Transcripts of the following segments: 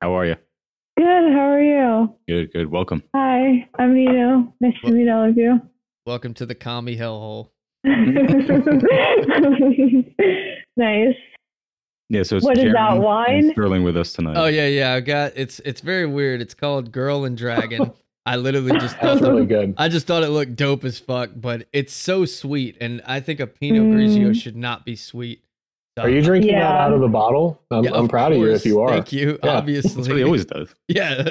How are you? Good. How are you? Good, good. Welcome. Hi, I'm Nino. Nice to meet all of you. Welcome to the commie hellhole. nice. Yeah, so it's What is Jaren that, wine? Sterling with us tonight. Oh yeah, yeah. I got it's it's very weird. It's called Girl and Dragon. I literally just That's thought really good. I just thought it looked dope as fuck, but it's so sweet, and I think a Pinot Grigio Mm. should not be sweet. So- Are you drinking that out of the bottle? I'm, Yeah, I'm proud of you if you are. Thank you. Yeah. Obviously, That's what he always does. Yeah.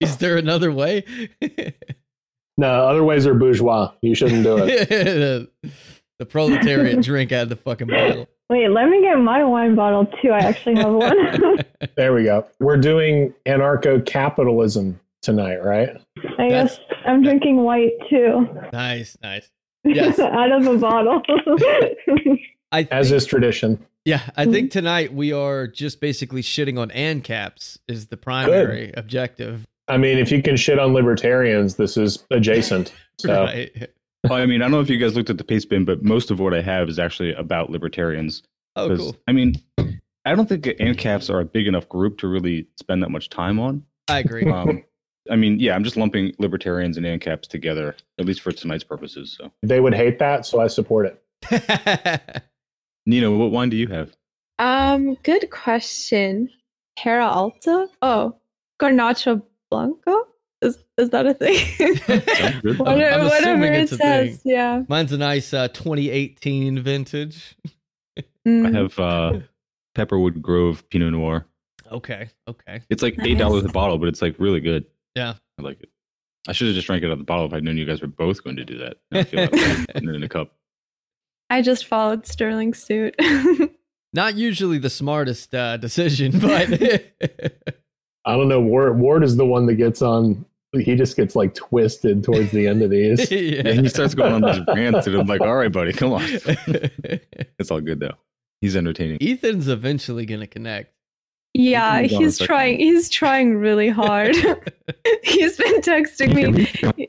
Is there another way? No, other ways are bourgeois. You shouldn't do it. the, the proletariat drink out of the fucking bottle. Wait, let me get my wine bottle too. I actually have one. there we go. We're doing anarcho capitalism tonight, right? I That's- guess I'm drinking white too. Nice, nice. Yes. out of a bottle. I As is tradition. Yeah, I think tonight we are just basically shitting on ANCAPs is the primary objective. I mean, if you can shit on libertarians, this is adjacent. So Right. Well, I mean, I don't know if you guys looked at the paste bin, but most of what I have is actually about libertarians. Oh, 'Cause, cool. I mean, I don't think ANCAPs are a big enough group to really spend that much time on. I agree. Um, I mean, yeah, I'm just lumping libertarians and ANCAPs together, at least for tonight's purposes. So, they would hate that, so I support it. Nino, what wine do you have? Um, good question. Terra Alta? Oh, Garnacha Blanco? Is is that a thing? Sounds good. What- I'm whatever assuming it it's a says. thing. Yeah. Mine's a nice uh, 2018 vintage. Mm. I have uh, Pepperwood Grove Pinot Noir. Okay, okay. It's like eight dollars a bottle, but it's like really good. Yeah. I like it. I should have just drank it out of the bottle if I'd known you guys were both going to do that. Now I feel like I'm in a cup. I just followed Sterling's suit. Not usually the smartest uh, decision, but I don't know. Ward, Ward is the one that gets on. He just gets like twisted towards the end of these. And he starts going on these rants, and I'm like, "All right, buddy, come on." It's all good though. He's entertaining. Ethan's eventually gonna connect. yeah, Hold on a he's trying he's trying really hard. he's been texting me.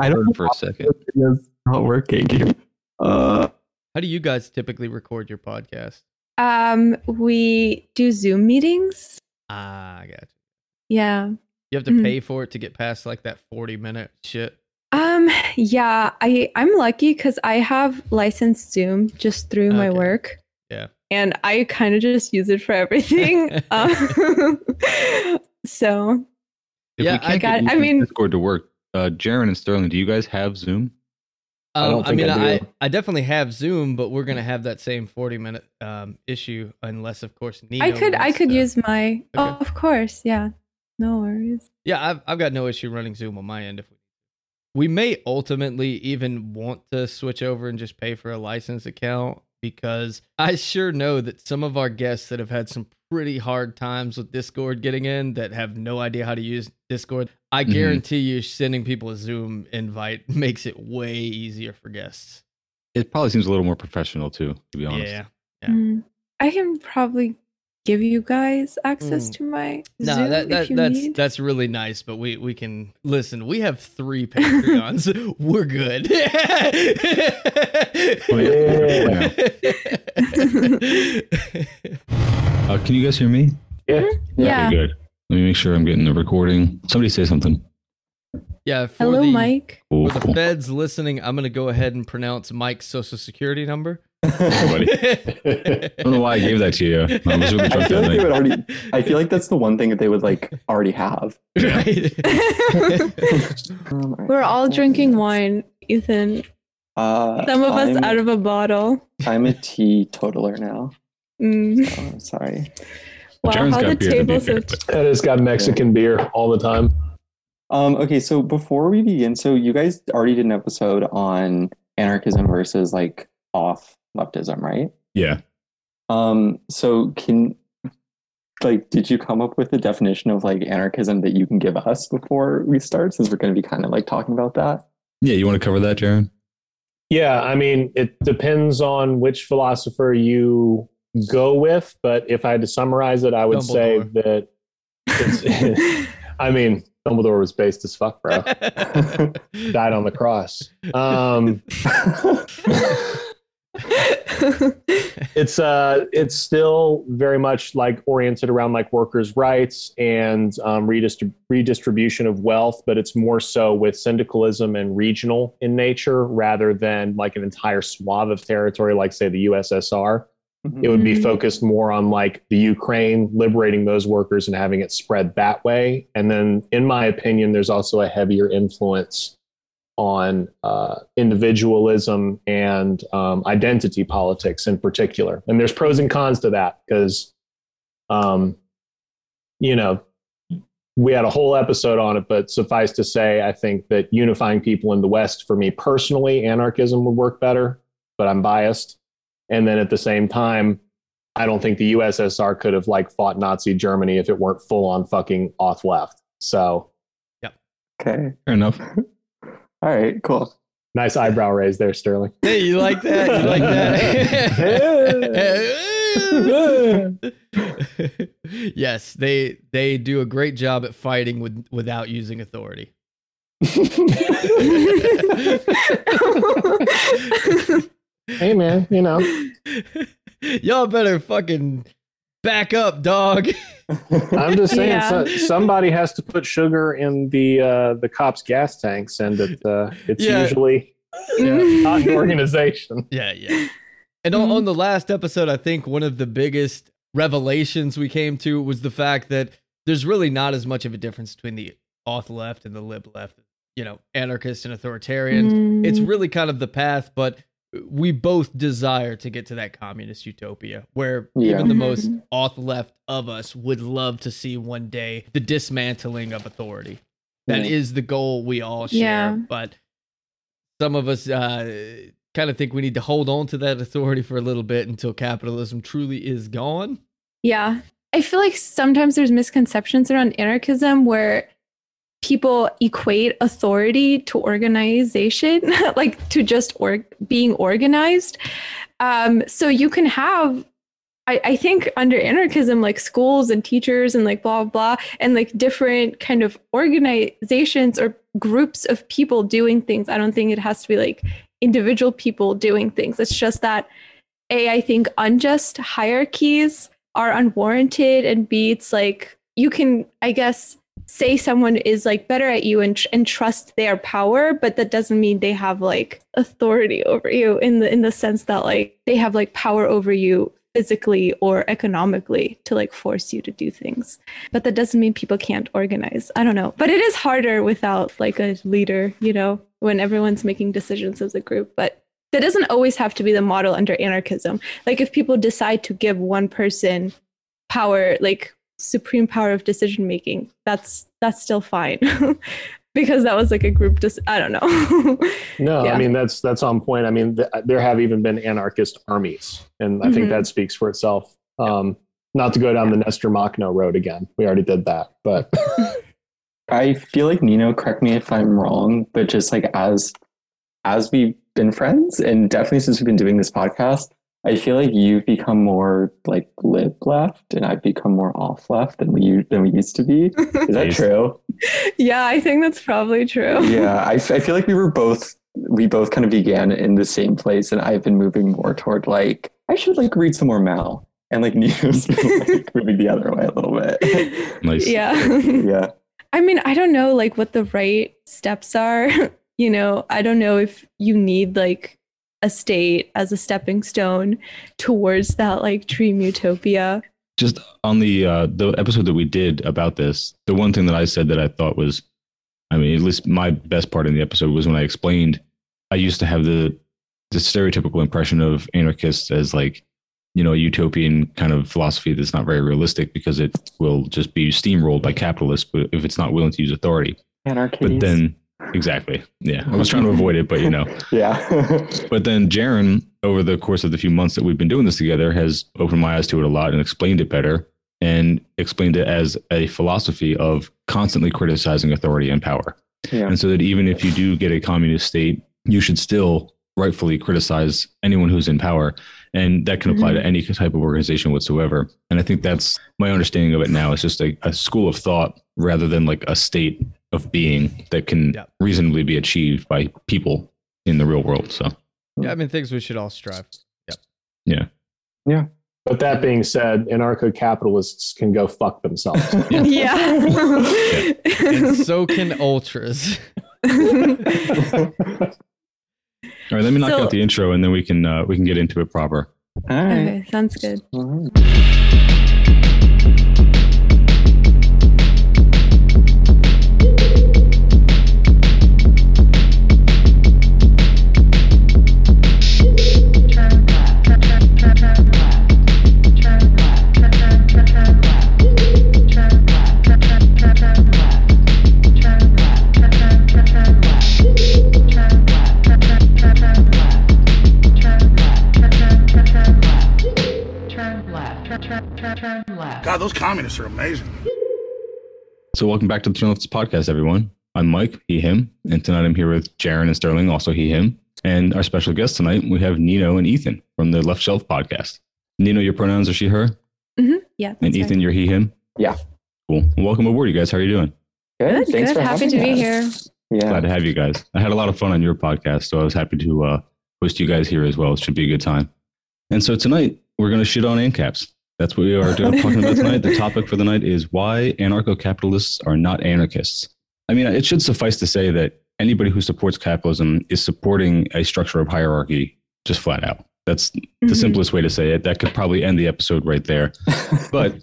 I don't know For a second. it's not working. Uh, How do you guys typically record your podcast? Um, we do Zoom meetings. Ah, I got you. Yeah. You have to Mhm. pay for it to get past like that 40 minute shit. Um, yeah, I I'm lucky because I have licensed Zoom just through my work. Yeah. And I kind of just use it for everything. um, so If Yeah, we I can't got- get I Ethan's mean- Discord to work. Uh, Jaren and Sterling, do you guys have Zoom? I Um, don't I, mean, I I, do. I definitely have Zoom, but we're gonna have that same 40 minute um, issue unless, of course, Nino I could I could to- use my Okay. oh, of course, yeah. No worries. Yeah, I've I've got no issue running Zoom on my end. If we, we may ultimately even want to switch over and just pay for a license account because I sure know that some of our guests that have had some pretty hard times with Discord getting in that have no idea how to use Discord. I Mhm. guarantee you, sending people a Zoom invite makes it way easier for guests. It probably seems a little more professional too, to be honest. Yeah. Yeah. Mm. I can probably give you guys access Mm. to my No, Zoom that, if that you that's need. that's really nice, but we we can listen. We have three Patreons. We're good. Oh, yeah. Uh, can you guys hear me? Yeah. yeah. Okay, good. Let me make sure I'm getting the recording. Somebody say something. yeah. For Hello, the, Mike. Cool, For the cool. feds listening, I'm gonna go ahead and pronounce Mike's social security number. Buddy. I don't know why I gave that to you. I was really I feel like they would already. I feel like that's the one thing that they would like already have. right. Um, all right. We're all drinking wine, Ethan. Uh, Some of us I'm, out of a bottle. I'm a teetotaler now. Mm. So sorry. Wow, Jaren's how got the beer, to be tables have but- I just got Mexican beer all the time. Um, okay, so before we begin, so you guys already did an episode on anarchism versus like auth leftism, right? Yeah. Um, so can like did you come up with a definition of like anarchism that you can give us before we start since we're going to be kind of like talking about that? Yeah, you want to cover that, Jaren? Yeah, I mean, it depends on which philosopher you go with, but if I had to summarize it, I would say that it's, I mean, Dumbledore was based as fuck, bro. Died on the cross. Um, it's uh it's still very much like oriented around like workers' rights and um, redistrib- redistribution of wealth, but it's more so with syndicalism and regional in nature rather than like an entire swath of territory, like say the USSR. It would be Mhm. focused more on like the Ukraine liberating those workers and having it spread that way. And then, in my opinion, there's also a heavier influence on uh, individualism and um, identity politics in particular. And there's pros and cons to that because, um, you know, we had a whole episode on it, but suffice to say, I think that unifying people in the West, for me personally, anarchism would work better, but I'm biased. And then at the same time, I don't think the USSR could have like fought Nazi Germany if it weren't full on fucking auth left. So yeah. Okay. Fair enough. All right. Cool. nice eyebrow raise there, Sterling. Hey, you like that? You like that? yes, they they do a great job at fighting with without using authority. Hey man, you know, Y'all better fucking back up, dog. I'm just saying Yeah. so, somebody has to put sugar in the uh, the cops' gas tanks, and it, uh, it's Yeah. usually not an organization. Yeah, yeah. And on, on the last episode, I think one of the biggest revelations we came to was the fact that there's really not as much of a difference between the auth left and the lib left. You know, anarchist and authoritarian. It's Mm. really kind of the path, but we both desire to get to that communist utopia where Yeah. even the most Mhm. auth left of us would love to see one day the dismantling of authority. That is Yeah. the goal we all share, Yeah. but some of us uh, kind of think we need to hold on to that authority for a little bit until capitalism truly is gone. Yeah. I feel like sometimes there's misconceptions around anarchism where people equate authority to organization, like to just being organized. Um, so you can have, I, I think, under anarchism, like schools and teachers and like blah, blah, and like different kind of organizations or groups of people doing things. I don't think it has to be like individual people doing things. It's just that, A, I think unjust hierarchies are unwarranted and b it's like you can i guess say someone is like better at you and, and trust their power but that doesn't mean they have like authority over you in the in the sense that like they have like power over you physically or economically to like force you to do things. But that doesn't mean people can't organize. I don't know. But it is harder without like a leader you know when everyone's making decisions as a group. But that doesn't always have to be the model under anarchism. Like if people decide to give one person power like supreme power of decision making that's that's still fine because that was like a group dis- i don't know No, Yeah. I mean that's that's on point. I mean, th- there have even been anarchist armies, and I think Mhm. that speaks for itself. Um, not to go down the Nestor Makhno road again. We already did that, but I feel like Nino, correct me if I'm wrong, but just like as as we've been friends and definitely since we've been doing this podcast, I feel like you've become more like lib left and I've become more auth left than we than we used to be. Is that true? yeah i think that's probably true yeah, I, f- I feel like we were both we both kind of began in the same place, and I've been moving more toward like I should like read some more Mao, and like Nino's like moving the other way a little bit. Nice. yeah yeah, I mean, I don't know like what the right steps are. you know, I don't know if you need like a state as a stepping stone towards that like dream utopia. just on the uh, the episode that we did about this, the one thing that I said that I thought was, I mean, at least my best part in the episode was when I explained I used to have the the stereotypical impression of anarchists as like, you know, a utopian kind of philosophy that's not very realistic because it will just be steamrolled by capitalists, if it's not willing to use authority. anarchy. But then, exactly, yeah, I was trying to avoid it, but you know, yeah, but then Jaron, over the course of the few months that we've been doing this together, has opened my eyes to it a lot and explained it better and explained it as a philosophy of constantly criticizing authority and power. yeah, And so that even if you do get a communist state, you should still rightfully criticize anyone who's in power. And that can apply to mm-hmm. any type of organization whatsoever. And I think that's my understanding of it now. It's just a, a school of thought rather than like a state of being that can Yeah. reasonably be achieved by people in the real world. So Yeah, I mean things we should all strive. Yeah. Yeah. Yeah. But that being said, anarcho capitalists can go fuck themselves. yeah. and so can ultras. All right, let me knock So- out the intro and then we can uh, we can get into it proper. All right. okay, sounds good. All right. God, those communists are amazing. So welcome back to the Turn Lefts podcast, everyone. I'm Mike, he, him, and tonight I'm here with Jaron and Sterling, also he, him. And our special guest tonight, we have Nino and Ethan from the Left Shelf podcast. Nino, your pronouns are she, her, Mm-hmm. Yeah. and Ethan, right. you're he, him. Yeah. Cool. Well, welcome aboard, you guys. How are you doing? Good. Good. Thanks good. for Happy having to be here. Yeah. Glad to have you guys. I had a lot of fun on your podcast, so I was happy to uh, host you guys here as well. It should be a good time. And so tonight we're going to shit on ANCAPs. That's what we are doing, talking about tonight. The topic for the night is why anarcho-capitalists are not anarchists. I mean, it should suffice to say that anybody who supports capitalism is supporting a structure of hierarchy, just flat out. That's the Mhm. simplest way to say it. That could probably end the episode right there but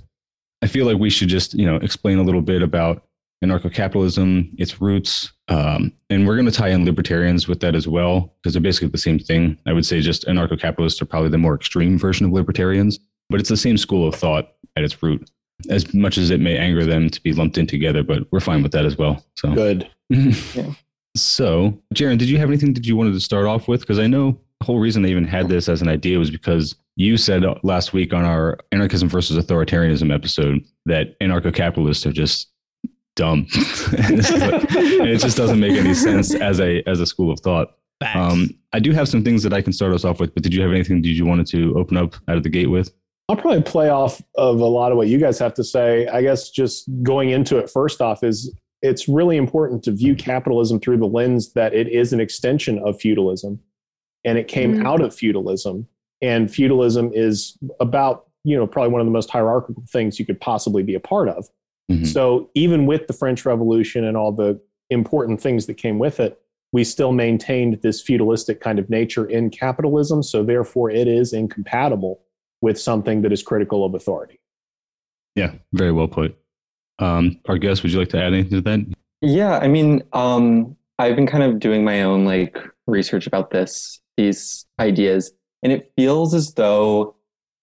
I feel like we should just you know explain a little bit about anarcho-capitalism, its roots, um, and we're going to tie in libertarians with that as well because they're basically the same thing. I would say just anarcho-capitalists are probably the more extreme version of libertarians, but it's the same school of thought at its root. As much as it may anger them to be lumped in together, but we're fine with that as well. So Good. so, Jaron, did you have anything that you wanted to start off with? Because I know the whole reason they even had this as an idea was because you said last week on our anarchism versus authoritarianism episode that anarcho-capitalists are just dumb, and it's and it just doesn't make any sense as a as a school of thought. Um, I do have some things that I can start us off with, but did you have anything that you wanted to open up out of the gate with? I'll probably play off of a lot of what you guys have to say. I guess just going into it first off is it's really important to view capitalism through the lens that it is an extension of feudalism and it came Mm. out of feudalism and feudalism is about you know probably one of the most hierarchical things you could possibly be a part of Mhm. so even with the french revolution and all the important things that came with it we still maintained this feudalistic kind of nature in capitalism so therefore it is incompatible with something that is critical of authority Yeah, very well put. Um, our guest, would you like to add anything to that? Yeah, I mean, um, I've been kind of doing my own like research about this, these ideas, and it feels as though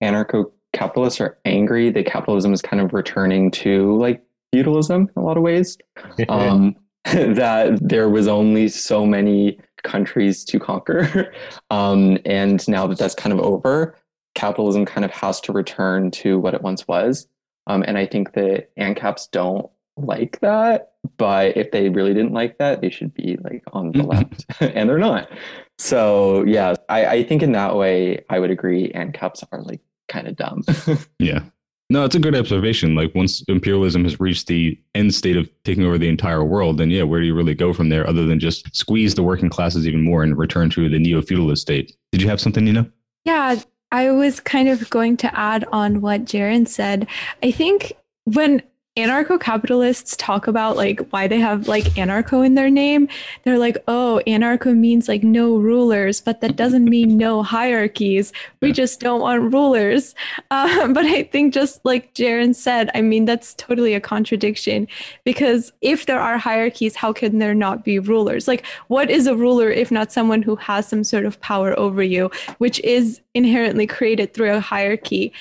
anarcho-capitalists are angry that capitalism is kind of returning to like feudalism in a lot of ways. Um, that there was only so many countries to conquer, um, and now that that's kind of over, capitalism kind of has to return to what it once was. Um, and I think that ANCAPs don't like that. But if they really didn't like that, they should be like on the left, and they're not. So yeah, I, I think in that way, I would agree. ANCAPs are like kind of dumb. Yeah. No, it's a good observation. Like once imperialism has reached the end state of taking over the entire world, then yeah, where do you really go from there other than just squeeze the working classes even more and return to the neo-feudalist state? Did you have something, Nina? Yeah, I was kind of going to add on what Jaron said. I think when anarcho capitalists talk about like why they have like anarcho in their name, they're like, oh, anarcho means like no rulers, but that doesn't mean no hierarchies. We just don't want rulers. Um, but I think just like Jaron said, I mean, that's totally a contradiction because if there are hierarchies, how can there not be rulers? Like, what is a ruler if not someone who has some sort of power over you? which is inherently created through a hierarchy.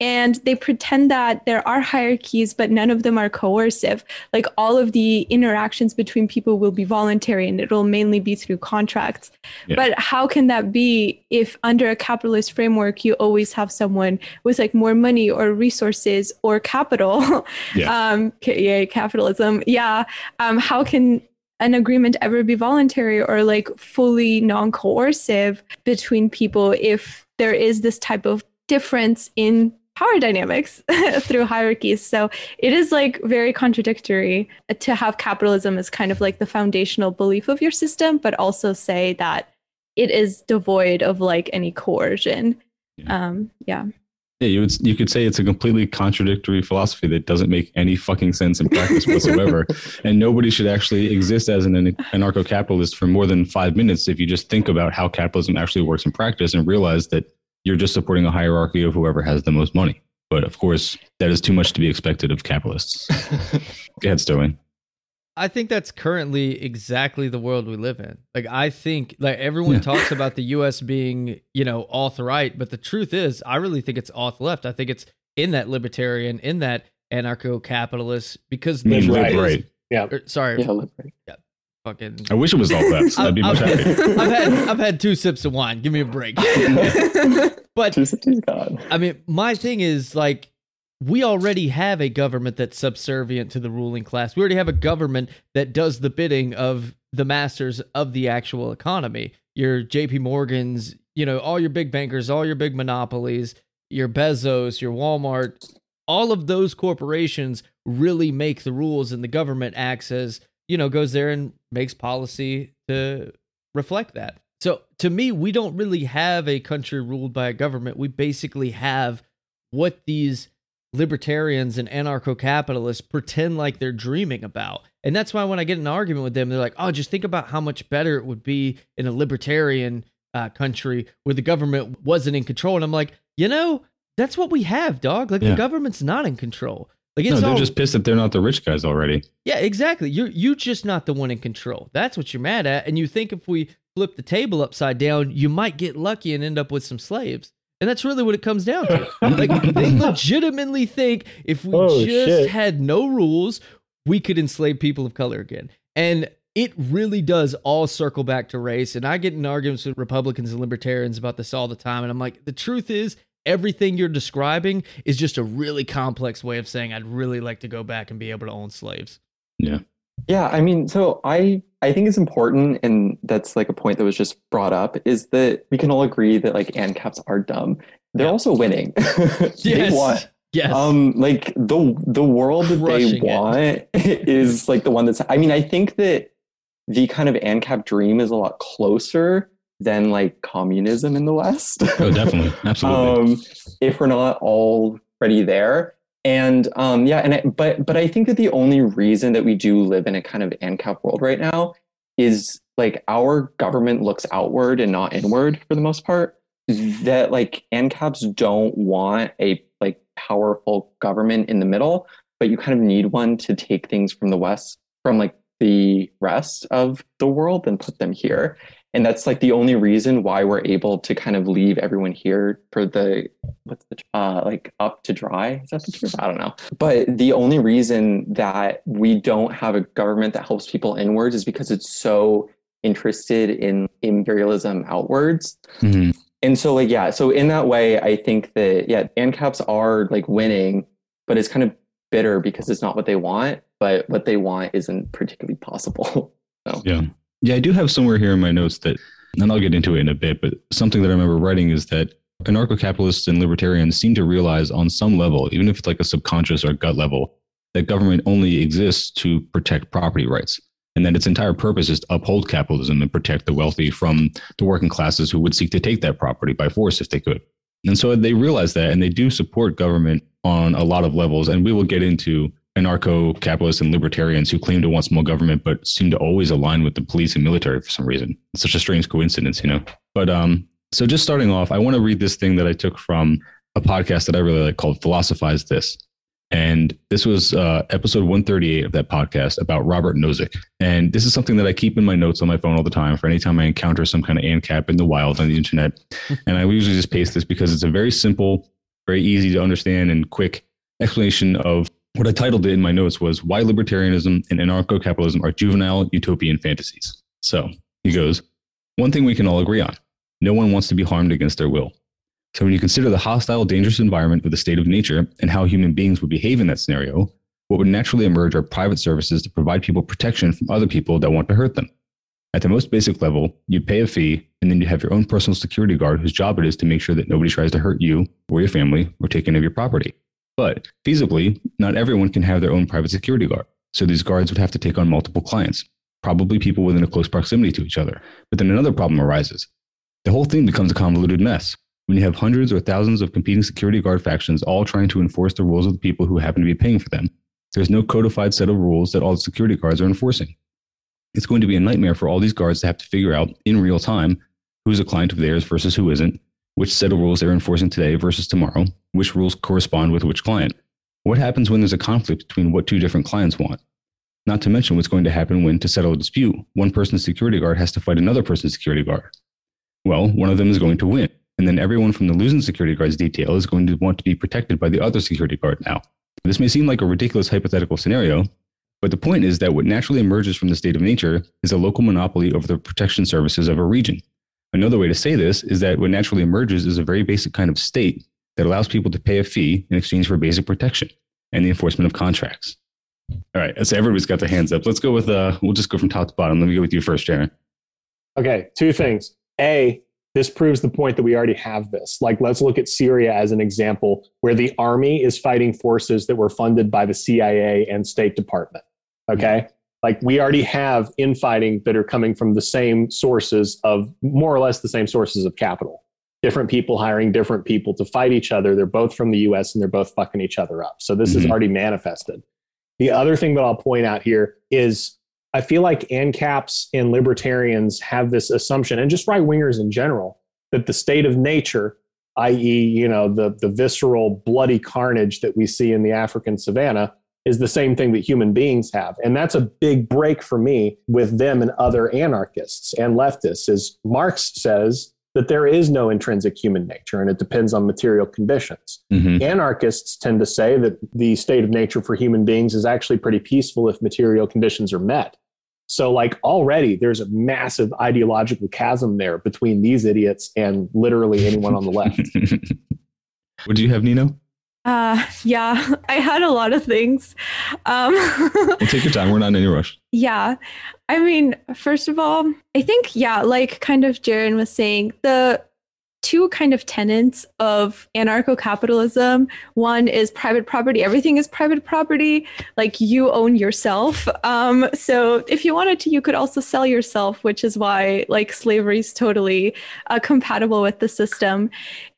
And they pretend that there are hierarchies, but none of them are coercive. Like all of the interactions between people will be voluntary and it will mainly be through contracts. Yeah. But how can that be if under a capitalist framework, you always have someone with like more money or resources or capital? Yeah. um, yay, capitalism. Yeah. Um, how can an agreement ever be voluntary or like fully non-coercive between people if there is this type of difference in power dynamics through hierarchies. So it is like very contradictory to have capitalism as kind of like the foundational belief of your system but also say that it is devoid of like any coercion. Um, yeah. Yeah, you would you could say it's a completely contradictory philosophy that doesn't make any fucking sense in practice whatsoever, and nobody should actually exist as an anarcho-capitalist for more than five minutes if you just think about how capitalism actually works in practice and realize that you're just supporting a hierarchy of whoever has the most money. But of course, that is too much to be expected of capitalists. Go ahead, Sterling. I think that's currently exactly the world we live in. Like I think like everyone yeah. talks about the US being, you know, auth right, but the truth is I really think it's auth left. I think it's in that libertarian, in that anarcho capitalist because the right. is, right. Yeah. Or, er, sorry. Yeah, yeah. Fucking I wish it was all left. I'd be much I've, I've had I've had two sips of wine. Give me a break. but two sips God. I mean, my thing is like we already have a government that's subservient to the ruling class. We already have a government that does the bidding of the masters of the actual economy. Your JP Morgans, you know, all your big bankers, all your big monopolies, your Bezos, your Walmart, all of those corporations really make the rules and the government acts as, you know, goes there and makes policy to reflect that. So to me, we don't really have a country ruled by a government. We basically have what these libertarians and anarcho capitalists pretend like they're dreaming about. And that's why when I get in an argument with them, they're like, oh, just think about how much better it would be in a libertarian uh, country where the government wasn't in control. And I'm like, you know, that's what we have, dog. Like yeah. the government's not in control. Like it's no, they're all, just pissed that they're not the rich guys already. Yeah, exactly. You're you just not the one in control. That's what you're mad at. And you think if we flip the table upside down, you might get lucky and end up with some slaves. And that's really what it comes down to. like they legitimately think if we oh, just shit. had no rules, we could enslave people of color again. And it really does all circle back to race. And I get in arguments with Republicans and libertarians about this all the time. And I'm like, the truth is, everything you're describing is just a really complex way of saying I'd really like to go back and be able to own slaves. Yeah. Yeah, I mean, so I I think it's important, and that's like a point that was just brought up, is that we can all agree that like ANCAPs are dumb. They're yeah. also winning. they want. Yes. Um, like the the world that they want is like the one that's. I mean, I think that the kind of ANCAP dream is a lot closer than like communism in the West. oh, definitely, absolutely. um, if we're not already there, and um, yeah, and I, but but I think that the only reason that we do live in a kind of ANCAP world right now is like our government looks outward and not inward for the most part. That like ANCAPs don't want a like powerful government in the middle, but you kind of need one to take things from the west from like the rest of the world and put them here and that's like the only reason why we're able to kind of leave everyone here for the what's the uh like up to dry? Is that the term? I don't know. But the only reason that we don't have a government that helps people inwards is because it's so interested in imperialism outwards. Mm-hmm. and so like yeah so in that way i think that yeah ancaps are like winning but it's kind of bitter because it's not what they want but what they want isn't particularly possible. So. Yeah yeah, I do have somewhere here in my notes that, and I'll get into it in a bit, but something that I remember writing is that anarcho capitalists and libertarians seem to realize on some level, even if it's like a subconscious or gut level, that government only exists to protect property rights. And that its entire purpose is to uphold capitalism and protect the wealthy from the working classes who would seek to take that property by force if they could. And so they realize that and they do support government on a lot of levels. And we will get into anarcho capitalists and libertarians who claim to want small government but seem to always align with the police and military for some reason. It's such a strange coincidence, you know. But um, so just starting off, I want to read this thing that I took from a podcast that I really like called Philosophize This. And this was uh, episode 138 of that podcast about Robert Nozick. And this is something that I keep in my notes on my phone all the time for any time I encounter some kind of ANCAP in the wild on the internet. and I usually just paste this because it's a very simple, very easy to understand and quick explanation of what I titled it in my notes was Why Libertarianism and Anarcho Capitalism Are Juvenile Utopian Fantasies. So he goes, One thing we can all agree on no one wants to be harmed against their will. So when you consider the hostile, dangerous environment of the state of nature and how human beings would behave in that scenario, what would naturally emerge are private services to provide people protection from other people that want to hurt them. At the most basic level, you'd pay a fee, and then you have your own personal security guard whose job it is to make sure that nobody tries to hurt you or your family or take any of your property. But feasibly, not everyone can have their own private security guard. So these guards would have to take on multiple clients, probably people within a close proximity to each other. But then another problem arises. The whole thing becomes a convoluted mess. when you have hundreds or thousands of competing security guard factions all trying to enforce the rules of the people who happen to be paying for them. There's no codified set of rules that all the security guards are enforcing. It's going to be a nightmare for all these guards to have to figure out in real time who's a client of theirs versus who isn't, which set of rules they're enforcing today versus tomorrow, which rules correspond with which client. What happens when there's a conflict between what two different clients want? Not to mention what's going to happen when, to settle a dispute, one person's security guard has to fight another person's security guard. Well, one of them is going to win, and then everyone from the losing security guard's detail is going to want to be protected by the other security guard now. This may seem like a ridiculous hypothetical scenario, but the point is that what naturally emerges from the state of nature is a local monopoly over the protection services of a region. Another way to say this is that what naturally emerges is a very basic kind of state that allows people to pay a fee in exchange for basic protection and the enforcement of contracts. All right, so everybody's got their hands up. Let's go with uh we'll just go from top to bottom. Let me go with you first, Jaron. Okay, two things. A, this proves the point that we already have this. Like, let's look at Syria as an example where the army is fighting forces that were funded by the CIA and State Department. Okay. Like, we already have infighting that are coming from the same sources of more or less the same sources of capital. Different people hiring different people to fight each other. They're both from the US and they're both fucking each other up. So, this is Mhm. already manifested. The other thing that I'll point out here is I feel like ANCAPs and libertarians have this assumption, and just right wingers in general, that the state of nature, i.e., you know, the, the visceral, bloody carnage that we see in the African savannah, is the same thing that human beings have. And that's a big break for me with them and other anarchists and leftists, is Marx says that there is no intrinsic human nature and it depends on material conditions. Mm-hmm. Anarchists tend to say that the state of nature for human beings is actually pretty peaceful if material conditions are met. So, like, already there's a massive ideological chasm there between these idiots and literally anyone on the left. what do you have, Nino? Uh, yeah, I had a lot of things. Um, Well, take your time. We're not in any rush. yeah, I mean, first of all, I think, yeah, like kind of Jaron was saying, the two kind of tenets of anarcho capitalism one is private property, everything is private property, like you own yourself. Um, so if you wanted to, you could also sell yourself, which is why like slavery is totally uh, compatible with the system.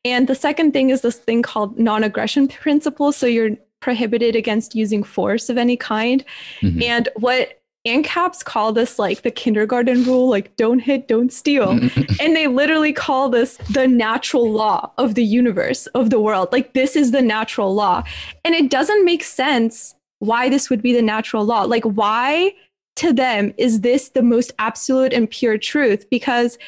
And the second thing is this thing called non aggression principle. So you're prohibited against using force of any kind. Mhm. And what ANCAPs call this like the kindergarten rule, like don't hit, don't steal. and they literally call this the natural law of the universe, of the world. Like this is the natural law. And it doesn't make sense why this would be the natural law. Like, why to them is this the most absolute and pure truth? Because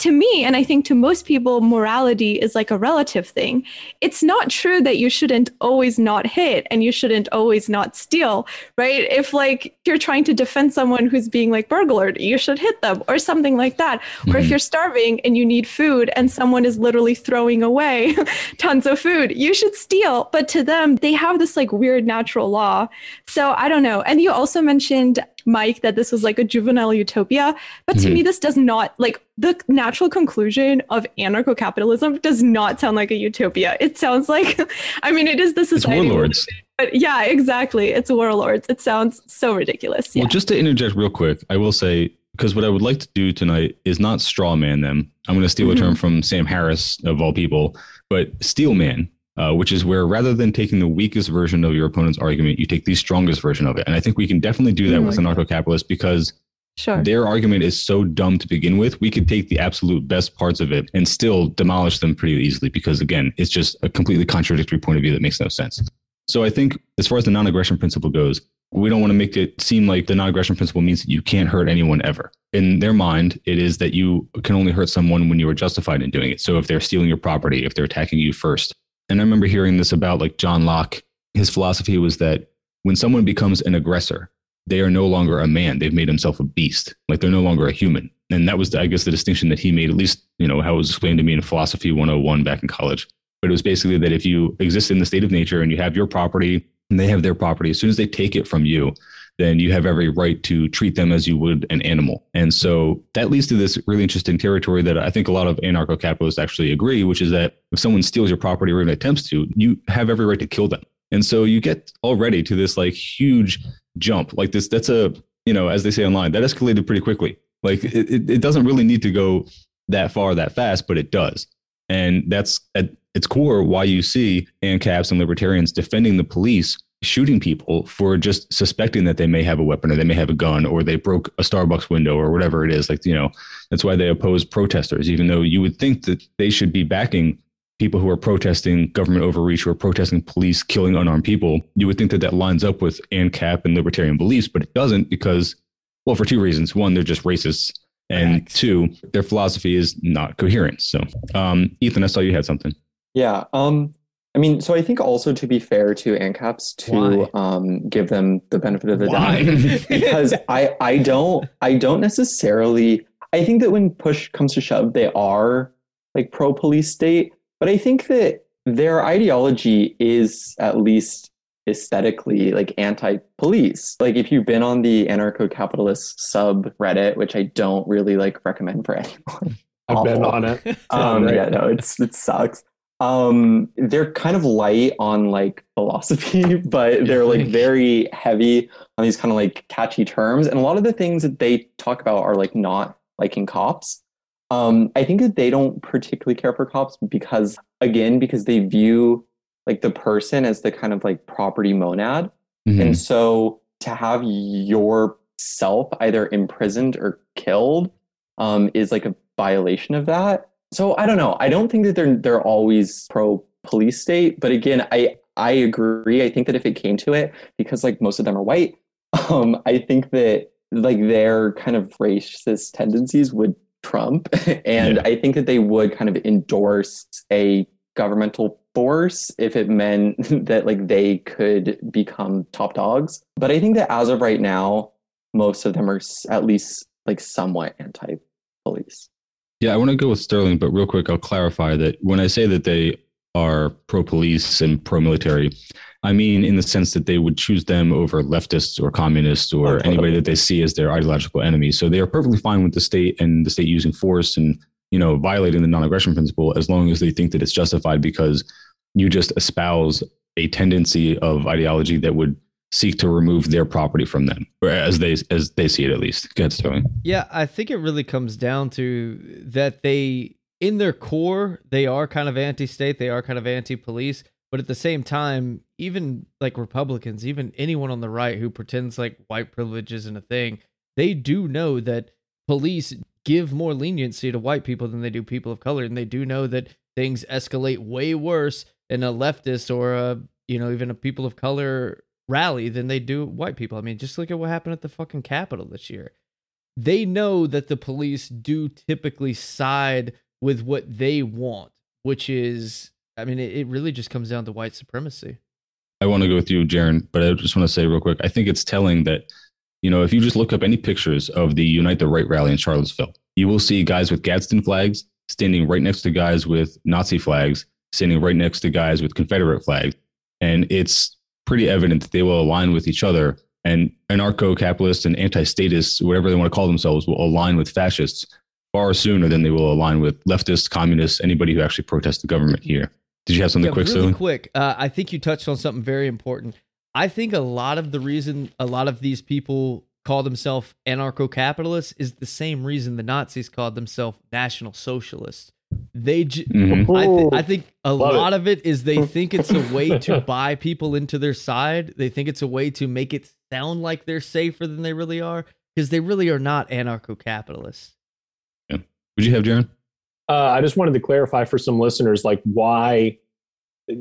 to me, and I think to most people, morality is like a relative thing. It's not true that you shouldn't always not hit and you shouldn't always not steal, right? If like you're trying to defend someone who's being like burglared, you should hit them or something like that. Or if Mhm. you're starving and you need food and someone is literally throwing away tons of food, you should steal. But to them, they have this like weird natural law. So I don't know. And you also mentioned Mike that this was like a juvenile utopia, but to Mhm. me this does not like the natural conclusion of anarcho-capitalism does not sound like a utopia. It sounds like I mean it is the It's society we warlords. but yeah, exactly. It's warlords. It sounds so ridiculous. Yeah. Well, just to interject real quick, I will say because what I would like to do tonight is not straw man them. I'm going to steal a term from Sam Harris of all people, but steel man, uh, which is where rather than taking the weakest version of your opponent's argument, you take the strongest version of it. And I think we can definitely do that Mhm. with anarcho-capitalists because sure. their argument is so dumb to begin with. We could take the absolute best parts of it and still demolish them pretty easily because, again, it's just a completely contradictory point of view that makes no sense. So I think as far as the non-aggression principle goes, we don't want to make it seem like the non-aggression principle means that you can't hurt anyone ever. In their mind, it is that you can only hurt someone when you are justified in doing it. So if they're stealing your property, if they're attacking you first. And I remember hearing this about like John Locke. His philosophy was that when someone becomes an aggressor, they are no longer a man. They've made himself a beast. Like they're no longer a human. And that was, I guess, the distinction that he made, at least, you know, how it was explained to me in philosophy 101 back in college. But it was basically that if you exist in the state of nature and you have your property and they have their property, as soon as they take it from you, then you have every right to treat them as you would an animal. And so that leads to this really interesting territory that I think a lot of anarcho capitalists actually agree, which is that if someone steals your property or even attempts to, you have every right to kill them. And so you get already to this like huge jump. Like this, that's a, you know, as they say online, that escalated pretty quickly. Like it, it, doesn't really need to go that far that fast, but it does. And that's at its core why you see ANCAPs and libertarians defending the police shooting people for just suspecting that they may have a weapon or they may have a gun or they broke a Starbucks window or whatever it is. Like, you know, that's why they oppose protesters, even though you would think that they should be backing people who are protesting government overreach or protesting police killing unarmed people. You would think that that lines up with ANCAP and libertarian beliefs, but it doesn't because, well, for two reasons. One, they're just racists. And Facts. two, their philosophy is not coherent. So, um, Ethan, I saw you had something. Yeah. Um, I mean, so I think also to be fair to ANCAPs to um, give them the benefit of the Why? doubt because I I don't I don't necessarily I think that when push comes to shove they are like pro police state, but I think that their ideology is at least aesthetically like anti-police. Like if you've been on the anarcho-capitalist subreddit, which I don't really like recommend for anyone. I've been on it. Um, yeah, no, it's it sucks. Um, they're kind of light on like philosophy, but they're like very heavy on these kind of like catchy terms. And a lot of the things that they talk about are like not liking cops. Um, I think that they don't particularly care for cops because, again, because they view like the person as the kind of like property monad. Mhm. And so to have yourself either imprisoned or killed um, is like a violation of that. So I don't know. I don't think that they're they're always pro police state, but again, I I agree. I think that if it came to it, because like most of them are white, um, I think that like their kind of racist tendencies would trump, and Yeah. I think that they would kind of endorse a governmental force if it meant that like they could become top dogs. But I think that as of right now, most of them are at least like somewhat anti-police. Yeah, I want to go with Sterling, but real quick, I'll clarify that when I say that they are pro police and pro military, I mean in the sense that they would choose them over leftists or communists or totally. anybody that they see as their ideological enemy. So they are perfectly fine with the state and the state using force and you know violating the non-aggression principle as long as they think that it's justified because you just espouse a tendency of ideology that would seek to remove their property from them, as they as they see it at least. Go ahead, Sterling. Yeah, I think it really comes down to that they, in their core, they are kind of anti state, they are kind of anti police. But at the same time, even like Republicans, even anyone on the right who pretends like white privilege isn't a thing, they do know that police give more leniency to white people than they do people of color. And they do know that things escalate way worse in a leftist or a, you know, even a people of color rally than they do white people. I mean, just look at what happened at the fucking Capitol this year they know that the police do typically side with what they want, which is, I mean, it, it really just comes down to white supremacy. I want to go with you, Jaron, but I just want to say real quick. I think it's telling that, you know, if you just look up any pictures of the Unite the Right rally in Charlottesville, you will see guys with Gadsden flags standing right next to guys with Nazi flags, standing right next to guys with Confederate flags. And it's pretty evident that they will align with each other. And anarcho capitalists and anti statists, whatever they want to call themselves, will align with fascists far sooner than they will align with leftists, communists, anybody who actually protests the government here. Did you have something Yeah, quick, really quick. Uh, I think you touched on something very important. I think a lot of the reason a lot of these people call themselves anarcho-capitalists is the same reason the Nazis called themselves national socialists. They, j- Mhm. I, th- I think a Love lot of it is they think it's a way to buy people into their side. They think it's a way to make it sound like they're safer than they really are because they really are not anarcho-capitalists. yeah. Would you have, Jaron? Uh, I just wanted to clarify for some listeners, like why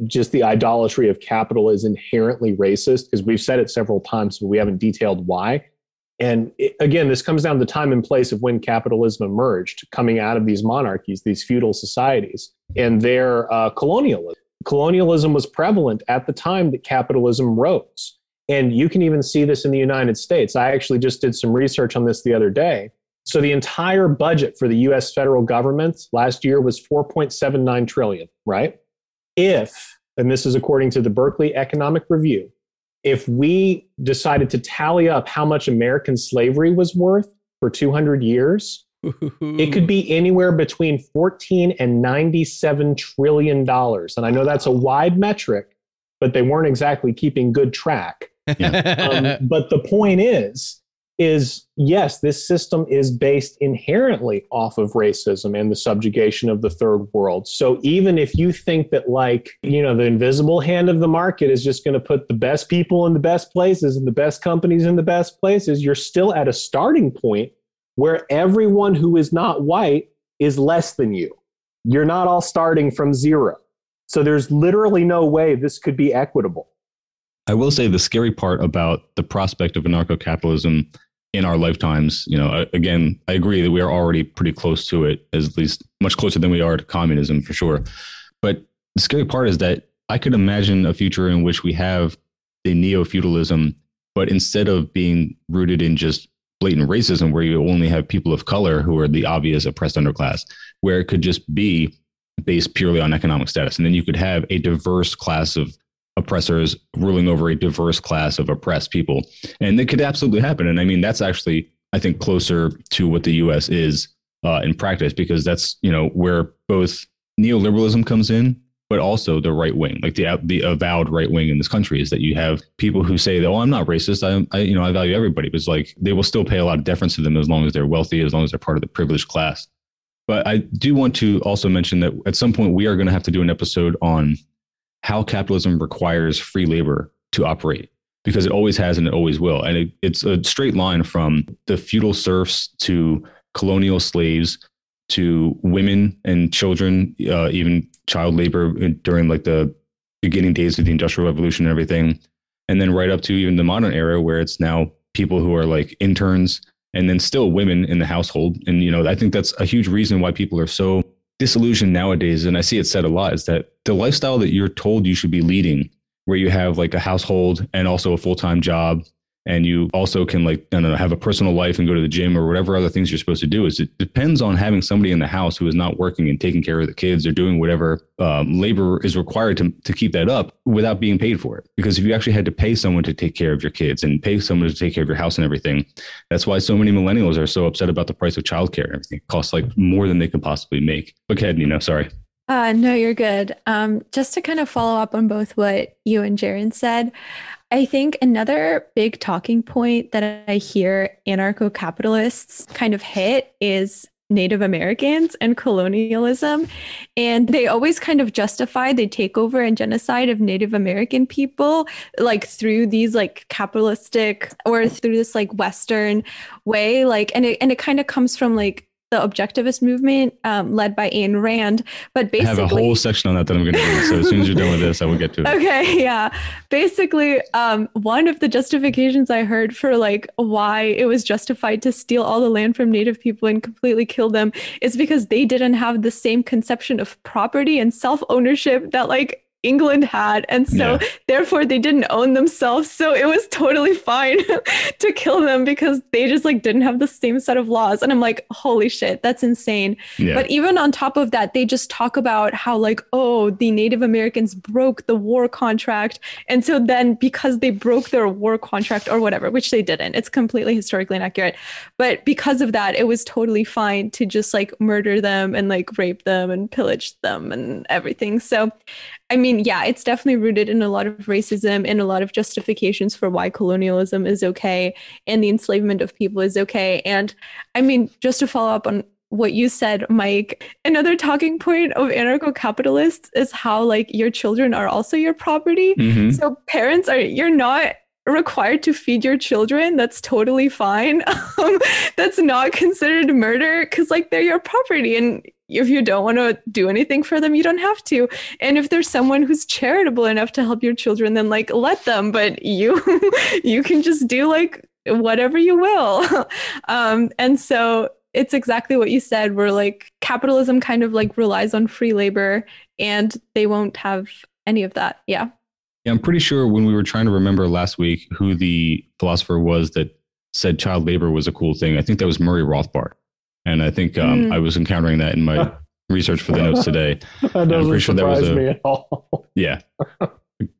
just the idolatry of capital is inherently racist, because we've said it several times, but we haven't detailed why. And it, again, this comes down to the time and place of when capitalism emerged, coming out of these monarchies, these feudal societies, and their uh, colonialism. Colonialism was prevalent at the time that capitalism rose. And you can even see this in the United States. I actually just did some research on this the other day. So the entire budget for the US federal government last year was 4.79 trillion, right? If, and this is according to the Berkeley Economic Review, if we decided to tally up how much American slavery was worth for 200 years, it could be anywhere between 14 and 97 trillion dollars. And I know that's a wide metric, but they weren't exactly keeping good track. Um, but the point is is yes, this system is based inherently off of racism and the subjugation of the third world. So even if you think that, like, you know, the invisible hand of the market is just going to put the best people in the best places and the best companies in the best places, you're still at a starting point where everyone who is not white is less than you. You're not all starting from zero. So there's literally no way this could be equitable. I will say the scary part about the prospect of anarcho capitalism in our lifetimes, you know, again, I agree that we are already pretty close to it, at least much closer than we are to communism for sure. But the scary part is that I could imagine a future in which we have the neo feudalism, but instead of being rooted in just blatant racism, where you only have people of color who are the obvious oppressed underclass, where it could just be based purely on economic status. And then you could have a diverse class of oppressors ruling over a diverse class of oppressed people. And it could absolutely happen. And I mean, that's actually, I think, closer to what the US is uh, in practice, because that's, you know, where both neoliberalism comes in, but also the right wing, like the the avowed right wing in this country, is that you have people who say, "Oh, I'm not racist. I, I, you know, I value everybody." But it's like they will still pay a lot of deference to them as long as they're wealthy, as long as they're part of the privileged class. But I do want to also mention that at some point we are going to have to do an episode on how capitalism requires free labor to operate because it always has and it always will. And it, it's a straight line from the feudal serfs to colonial slaves to women and children, uh, even child labor during like the beginning days of the industrial revolution and everything. And then right up to even the modern era where it's now people who are like interns and then still women in the household. And, you know, I think that's a huge reason why people are so disillusion nowadays, and I see it said a lot, is that the lifestyle that you're told you should be leading, where you have like a household and also a full time job and you also can like I don't know have a personal life and go to the gym or whatever other things you're supposed to do is it depends on having somebody in the house who is not working and taking care of the kids or doing whatever um, labor is required to, to keep that up without being paid for it. Because if you actually had to pay someone to take care of your kids and pay someone to take care of your house and everything that's why so many millennials are so upset about the price of childcare and everything. It costs like more than they could possibly make. But ahead Nina sorry. Uh, no, you're good. Um, just to kind of follow up on both what you and Jaron said, I think another big talking point that I hear anarcho capitalists kind of hit is Native Americans and colonialism. And they always kind of justify the takeover and genocide of Native American people, like through these like capitalistic or through this like Western way. Like, and it, and it kind of comes from like the objectivist movement um, led by Ayn Rand. But basically, I have a whole section on that that I'm going to do. So as soon as you're done with this, I will get to it. Okay, yeah. Basically, um, one of the justifications I heard for like why it was justified to steal all the land from Native people and completely kill them is because they didn't have the same conception of property and self ownership that like England had. And so, yeah. therefore, they didn't own themselves. So it was totally fine to kill them because they just like didn't have the same set of laws. And I'm like, holy shit, that's insane. Yeah. But even on top of that, they just talk about how, like, oh, the Native Americans broke the war contract. And so then, because they broke their war contract or whatever, which they didn't, it's completely historically inaccurate. But because of that, it was totally fine to just like murder them and like rape them and pillage them and everything. So, I mean, yeah, it's definitely rooted in a lot of racism and a lot of justifications for why colonialism is okay and the enslavement of people is okay. And I mean, just to follow up on what you said, Mike, another talking point of anarcho capitalists is how like your children are also your property. Mm-hmm. So parents are, you're not required to feed your children, that's totally fine. Um, that's not considered murder because, like, they're your property. And if you don't want to do anything for them, you don't have to. And if there's someone who's charitable enough to help your children, then like let them. But you, you can just do like whatever you will. um, and so it's exactly what you said. Where like capitalism kind of like relies on free labor, and they won't have any of that. Yeah. Yeah, I'm pretty sure when we were trying to remember last week who the philosopher was that said child labor was a cool thing. I think that was Murray Rothbard, and I think um, mm. I was encountering that in my research for the notes today. that doesn't I'm pretty sure that was a, me at all. yeah.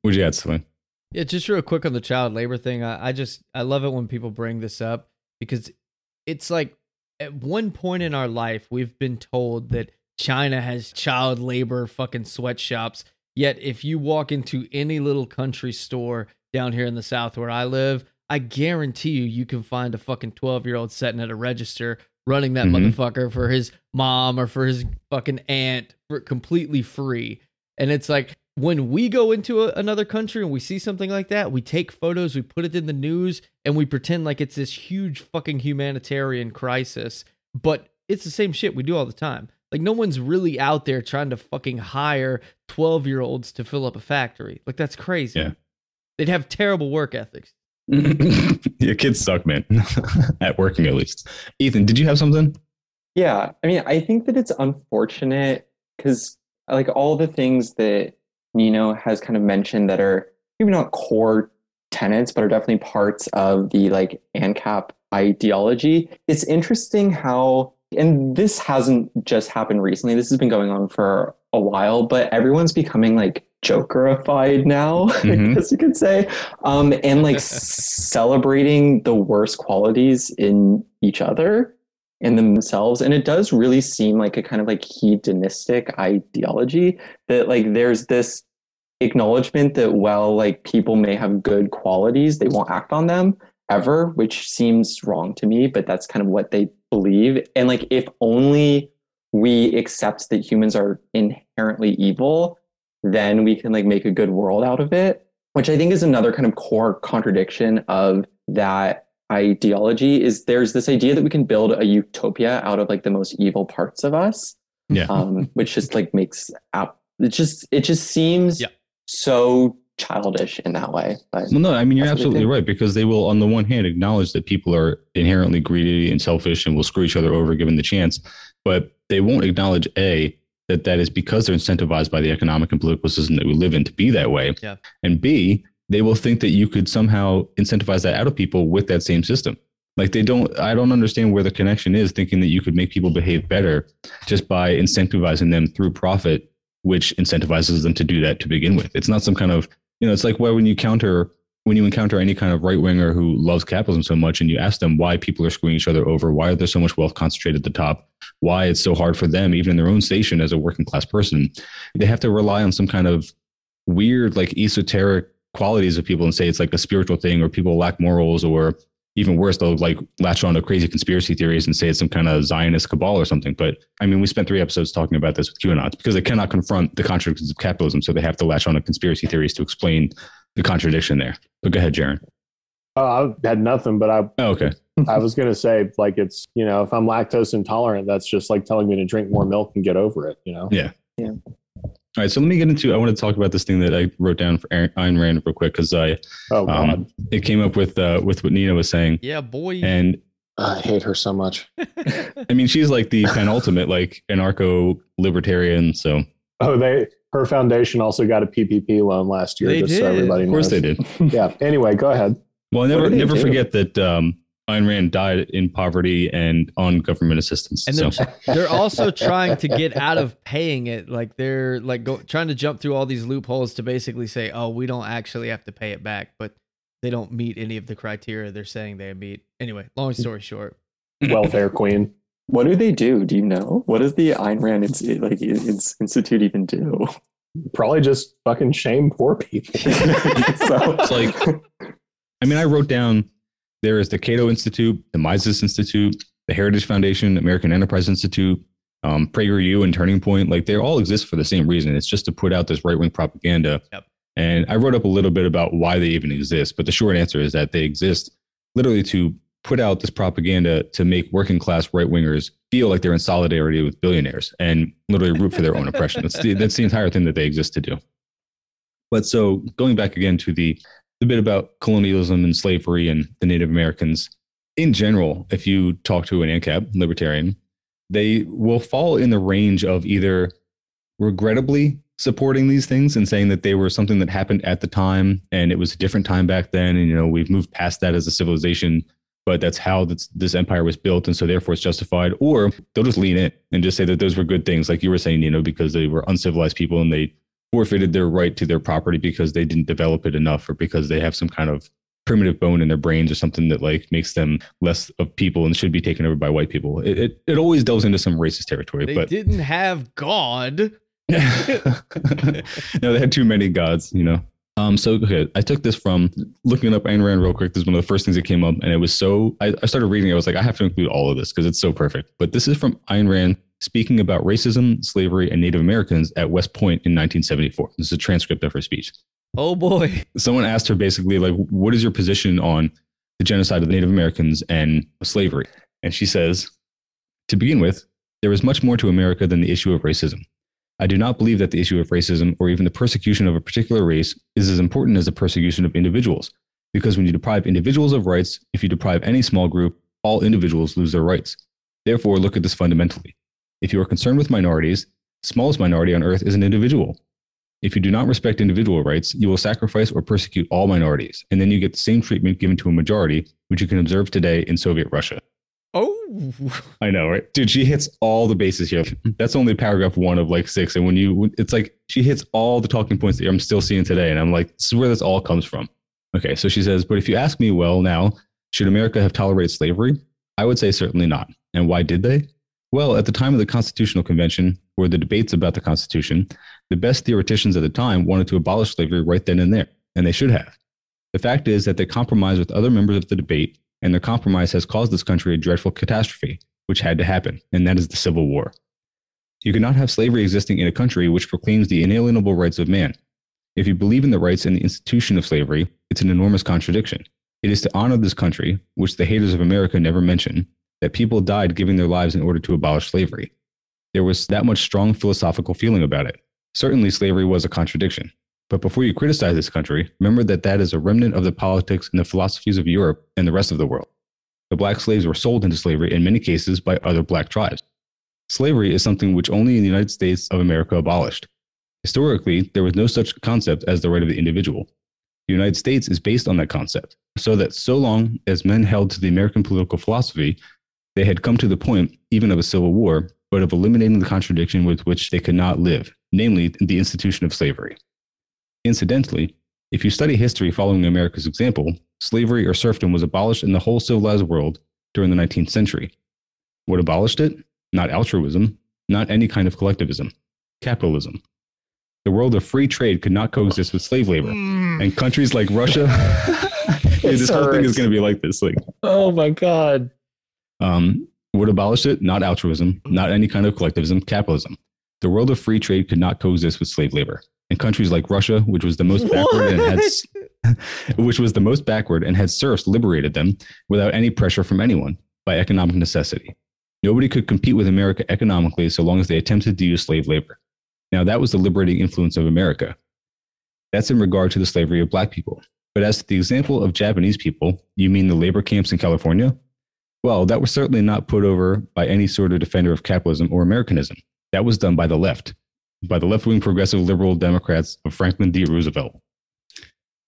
Would you add something? Yeah, just real quick on the child labor thing. I, I just I love it when people bring this up because it's like at one point in our life we've been told that China has child labor fucking sweatshops Yet, if you walk into any little country store down here in the South where I live, I guarantee you, you can find a fucking 12 year old sitting at a register running that Mhm. motherfucker for his mom or for his fucking aunt for completely free. And it's like when we go into a, another country and we see something like that, we take photos, we put it in the news, and we pretend like it's this huge fucking humanitarian crisis. But it's the same shit we do all the time. Like no one's really out there trying to fucking hire 12 year olds to fill up a factory. Like that's crazy. Yeah. They'd have terrible work ethics. Your kids suck, man. At working, at least. Ethan, did you have something? Yeah, I mean, I think that it's unfortunate because like all the things that Nino has kind of mentioned that are maybe not core tenets, but are definitely parts of the like ANCAP ideology. It's interesting how, and this hasn't just happened recently. This has been going on for a while, but everyone's becoming like jokerified now, Mhm. I guess you could say, um, and like celebrating the worst qualities in each other in themselves and it does really seem like a kind of like hedonistic ideology that like there's this acknowledgement that while like people may have good qualities they won't act on them ever which seems wrong to me but that's kind of what they believe and like if only we accept that humans are inherently evil then we can like make a good world out of it which i think is another kind of core contradiction of that ideology is there's this idea that we can build a utopia out of like the most evil parts of us Yeah. um which just like makes out it just it just seems Yeah. so childish in that way but Well, no, I mean, you're That's what they absolutely right because they will, on the one hand, acknowledge that people are inherently greedy and selfish and will screw each other over given the chance, but they won't acknowledge A, that that is because they're incentivized by the economic and political system that we live in to be that way. Yeah. And B, they will think that you could somehow incentivize that out of people with that same system. Like they don't, I don't understand where the connection is thinking that you could make people behave better just by incentivizing them through profit, which incentivizes them to do that to begin with. It's not some kind of, you know, it's like when you counter, when you encounter any kind of right winger who loves capitalism so much and you ask them why people are screwing each other over, why there's so much wealth concentrated at the top, why it's so hard for them, even in their own station as a working class person, they have to rely on some kind of weird, like esoteric qualities of people and say it's like a spiritual thing or people lack morals or even worse, they'll like latch on to crazy conspiracy theories and say it's some kind of Zionist cabal or something. But I mean, we spent three episodes talking about this with QAnon because they cannot confront the contradictions of capitalism. So they have to latch on to conspiracy theories to explain the contradiction there. But go ahead, Jaron. Oh, I had nothing, but I Oh, okay. I was gonna say like it's you know if I'm lactose intolerant, that's just like telling me to drink more milk and get over it. You know. Yeah. Yeah. All right. So let me get into, I want to talk about this thing that I wrote down for Aaron- Ayn Rand real quick because I, Oh God, um, it came up with, uh, with what Nina was saying. Yeah, boy. And I hate her so much. I mean, she's like the penultimate, like anarcho libertarian. So Oh, they her foundation also got a PPP loan last year. They just so did. everybody of course they did. Yeah. Anyway, go ahead. Well, What never never do? forget that um, Ayn Rand died in poverty and on government assistance. and so they're also trying to get out of paying it. Like they're like go, trying to jump through all these loopholes to basically say, "Oh, we don't actually have to pay it back," but they don't meet any of the criteria they're saying they meet. Anyway, long story short, Welfare queen. what do they do do you know what does the Ayn Rand Ins- like Ins- institute even do Probably just fucking shame poor people. so it's like, I mean, I wrote down there is the Cato Institute, the Mises Institute, the Heritage Foundation, American Enterprise Institute, um, PragerU, and Turning Point. Like they all exist for the same reason. It's just to put out this right wing propaganda. Yep. And I wrote up a little bit about why they even exist, but the short answer is that they exist literally to put out this propaganda to make working class right wingers feel like they're in solidarity with billionaires and literally root for their own oppression. That's the, that's the entire thing that they exist to do. But so going back again to the the bit about colonialism and slavery and the Native Americans. In general, if you talk to an ANCAP libertarian, they will fall in the range of either regrettably supporting these things and saying that they were something that happened at the time and it was a different time back then and you know we've moved past that as a civilization but that's how this, this empire was built and so therefore it's justified. Or they'll just lean in and just say that those were good things like you were saying you know because they were uncivilized people and they forfeited their right to their property because they didn't develop it enough or because they have some kind of primitive bone in their brains or something that like makes them less of people and should be taken over by white people it, it, it always delves into some racist territory they but didn't have God. no they had too many gods you know Um, so okay, I took this from looking up Ayn Rand real quick. This is one of the first things that came up, and it was so I, I started reading. it. I was like, I have to include all of this because it's so perfect. But this is from Ayn Rand speaking about racism, slavery, and Native Americans at West Point in 1974. This is a transcript of her speech. Oh boy. Someone asked her basically like, "What is your position on the genocide of the Native Americans and slavery?" And she says, "To begin with, there is much more to America than the issue of racism." I do not believe that the issue of racism or even the persecution of a particular race is as important as the persecution of individuals. Because when you deprive individuals of rights, if you deprive any small group, all individuals lose their rights. Therefore, look at this fundamentally. If you are concerned with minorities, the smallest minority on earth is an individual. If you do not respect individual rights, you will sacrifice or persecute all minorities, and then you get the same treatment given to a majority, which you can observe today in Soviet Russia. Oh. I know, right? Dude, she hits all the bases here. That's only paragraph one of like six. And when you, it's like she hits all the talking points that I'm still seeing today. And I'm like, this is where this all comes from. Okay. So she says, but if you ask me, well, now, should America have tolerated slavery? I would say certainly not. And why did they? Well, at the time of the Constitutional Convention, or the debates about the Constitution, the best theoreticians at the time wanted to abolish slavery right then and there, and they should have. The fact is that they compromised with other members of the debate and their compromise has caused this country a dreadful catastrophe, which had to happen, and that is the Civil War. You cannot have slavery existing in a country which proclaims the inalienable rights of man. If you believe in the rights and the institution of slavery, it's an enormous contradiction. It is to honor this country, which the haters of America never mention, that people died giving their lives in order to abolish slavery. There was that much strong philosophical feeling about it. Certainly, slavery was a contradiction. But before you criticize this country, remember that that is a remnant of the politics and the philosophies of Europe and the rest of the world. The black slaves were sold into slavery in many cases by other black tribes. Slavery is something which only the United States of America abolished. Historically, there was no such concept as the right of the individual. The United States is based on that concept, so that so long as men held to the American political philosophy, they had come to the point, even of a civil war, but of eliminating the contradiction with which they could not live, namely the institution of slavery. Incidentally, if you study history following America's example, slavery or serfdom was abolished in the whole civilized world during the 19th century. What abolished it? Not altruism, not any kind of collectivism, capitalism. The world of free trade could not coexist with slave labor. Mm. And countries like Russia, Dude, this whole thing is going to be like this. Like, Oh my god. um, what abolished it? Not altruism, not any kind of collectivism, capitalism. The world of free trade could not coexist with slave labor. And countries like Russia, which was the most backward and had, which was the most backward and had serfs liberated them without any pressure from anyone by economic necessity. Nobody could compete with America economically so long as they attempted to use slave labor. Now, that was the liberating influence of America. That's in regard to the slavery of black people. But as to the example of Japanese people, you mean the labor camps in California? Well, that was certainly not put over by any sort of defender of capitalism or Americanism. That was done by the left, by the left wing progressive liberal Democrats of Franklin D. Roosevelt.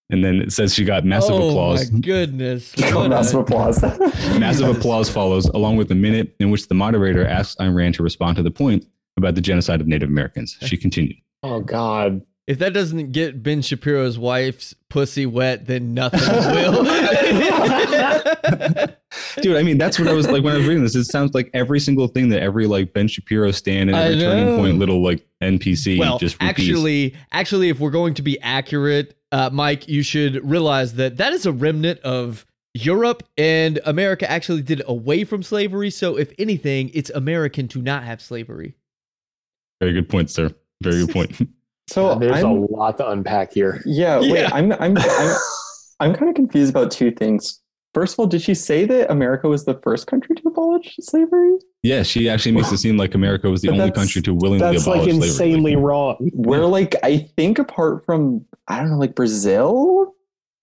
And then it says she got massive oh, applause. oh applause. my goodness. Massive applause. Massive applause follows, along with a minute in which the moderator asks Ayn Rand to respond to the point about the genocide of Native Americans. She continued. Oh god. If that doesn't get Ben Shapiro's wife's pussy wet, then nothing will. Dude, I mean, that's what I was like when I was reading this. It sounds like every single thing that every like Ben Shapiro stand and I every turning point little like NPC well, just repeats. actually, actually, if we're going to be accurate, uh, Mike, you should realize that that is a remnant of Europe and America actually did away from slavery. So, if anything, it's American to not have slavery. Very good point, sir. Very good point. so There's I'm, a lot to unpack here. yeah, wait, I'm I'm I'm, I'm kind of confused about two things. First of all, did she say that America was the first country to abolish slavery? yeah, she actually makes it seem like America was the But only country to willingly abolish like slavery. That's like insanely wrong. We're like, I think apart from I don't know, like Brazil,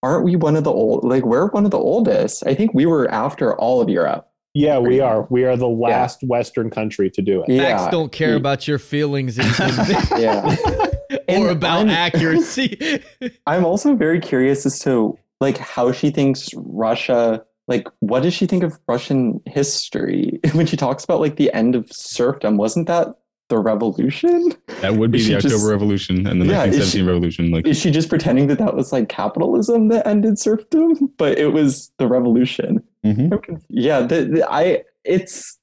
aren't we one of the old? Like we're one of the oldest. I think we were after all of Europe. Yeah, we are. We are the last Western country to do it. Yeah, Facts don't care Yeah. about your feelings in, in- yeah. or And about I'm- accuracy. I'm also very curious as to like how she thinks Russia like what does she think of Russian history when she talks about like the end of serfdom wasn't that the revolution That would be Is the October just- Revolution and the Yeah, 1917 she- Revolution. Like, is she just pretending that that was like capitalism that ended serfdom but it was the revolution Mhm. Yeah the, the- I it's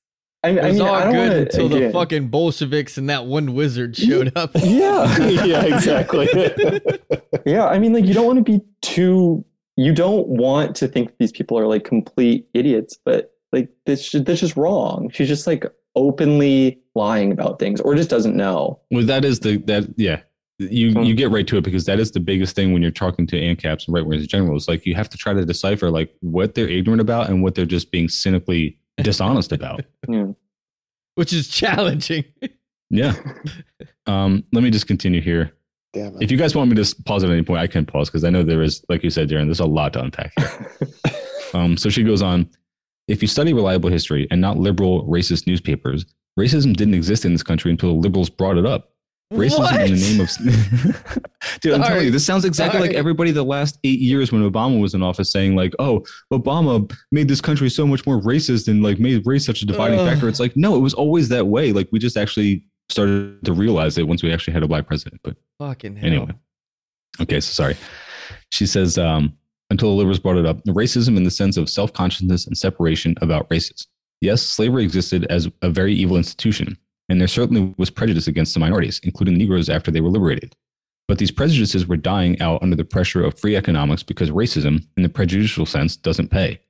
I, It I mean, all I good wanna, until the fucking Bolsheviks and that one wizard showed up. Yeah. yeah, exactly. Yeah, I mean, like you don't want to be too. You don't want to think these people are like complete idiots, but like this, that's just wrong. She's just like openly lying about things, or just doesn't know. Well, that is the that yeah. You Hmm. you get right to it because that is the biggest thing when you're talking to ANCAPs and right wingers in general. Is like you have to try to decipher like what they're ignorant about and what they're just being cynically dishonest about. Yeah. which is challenging. Yeah. Um, let me just continue here. Damn it. If you guys want me to pause at any point, I can pause because I know there is, like you said, Darren, there's a lot to unpack here. Um, so she goes on If you study reliable history and not liberal racist newspapers, racism didn't exist in this country until liberals brought it up. Racism in the name of. Dude, I'm telling you, this sounds exactly like everybody the last eight years when Obama was in office saying, like, oh, Obama made this country so much more racist and like made race such a dividing Ugh. factor. It's like, no, it was always that way. Like, we just actually started to realize it once we actually had a black president. But Fucking hell. Anyway. Okay, so sorry. She says, um, until the liberals brought it up, racism in the sense of self consciousness and separation about races. Yes, slavery existed as a very evil institution, and there certainly was prejudice against the minorities, including Negroes after they were liberated. But these prejudices were dying out under the pressure of free economics because racism, in the prejudicial sense, doesn't pay.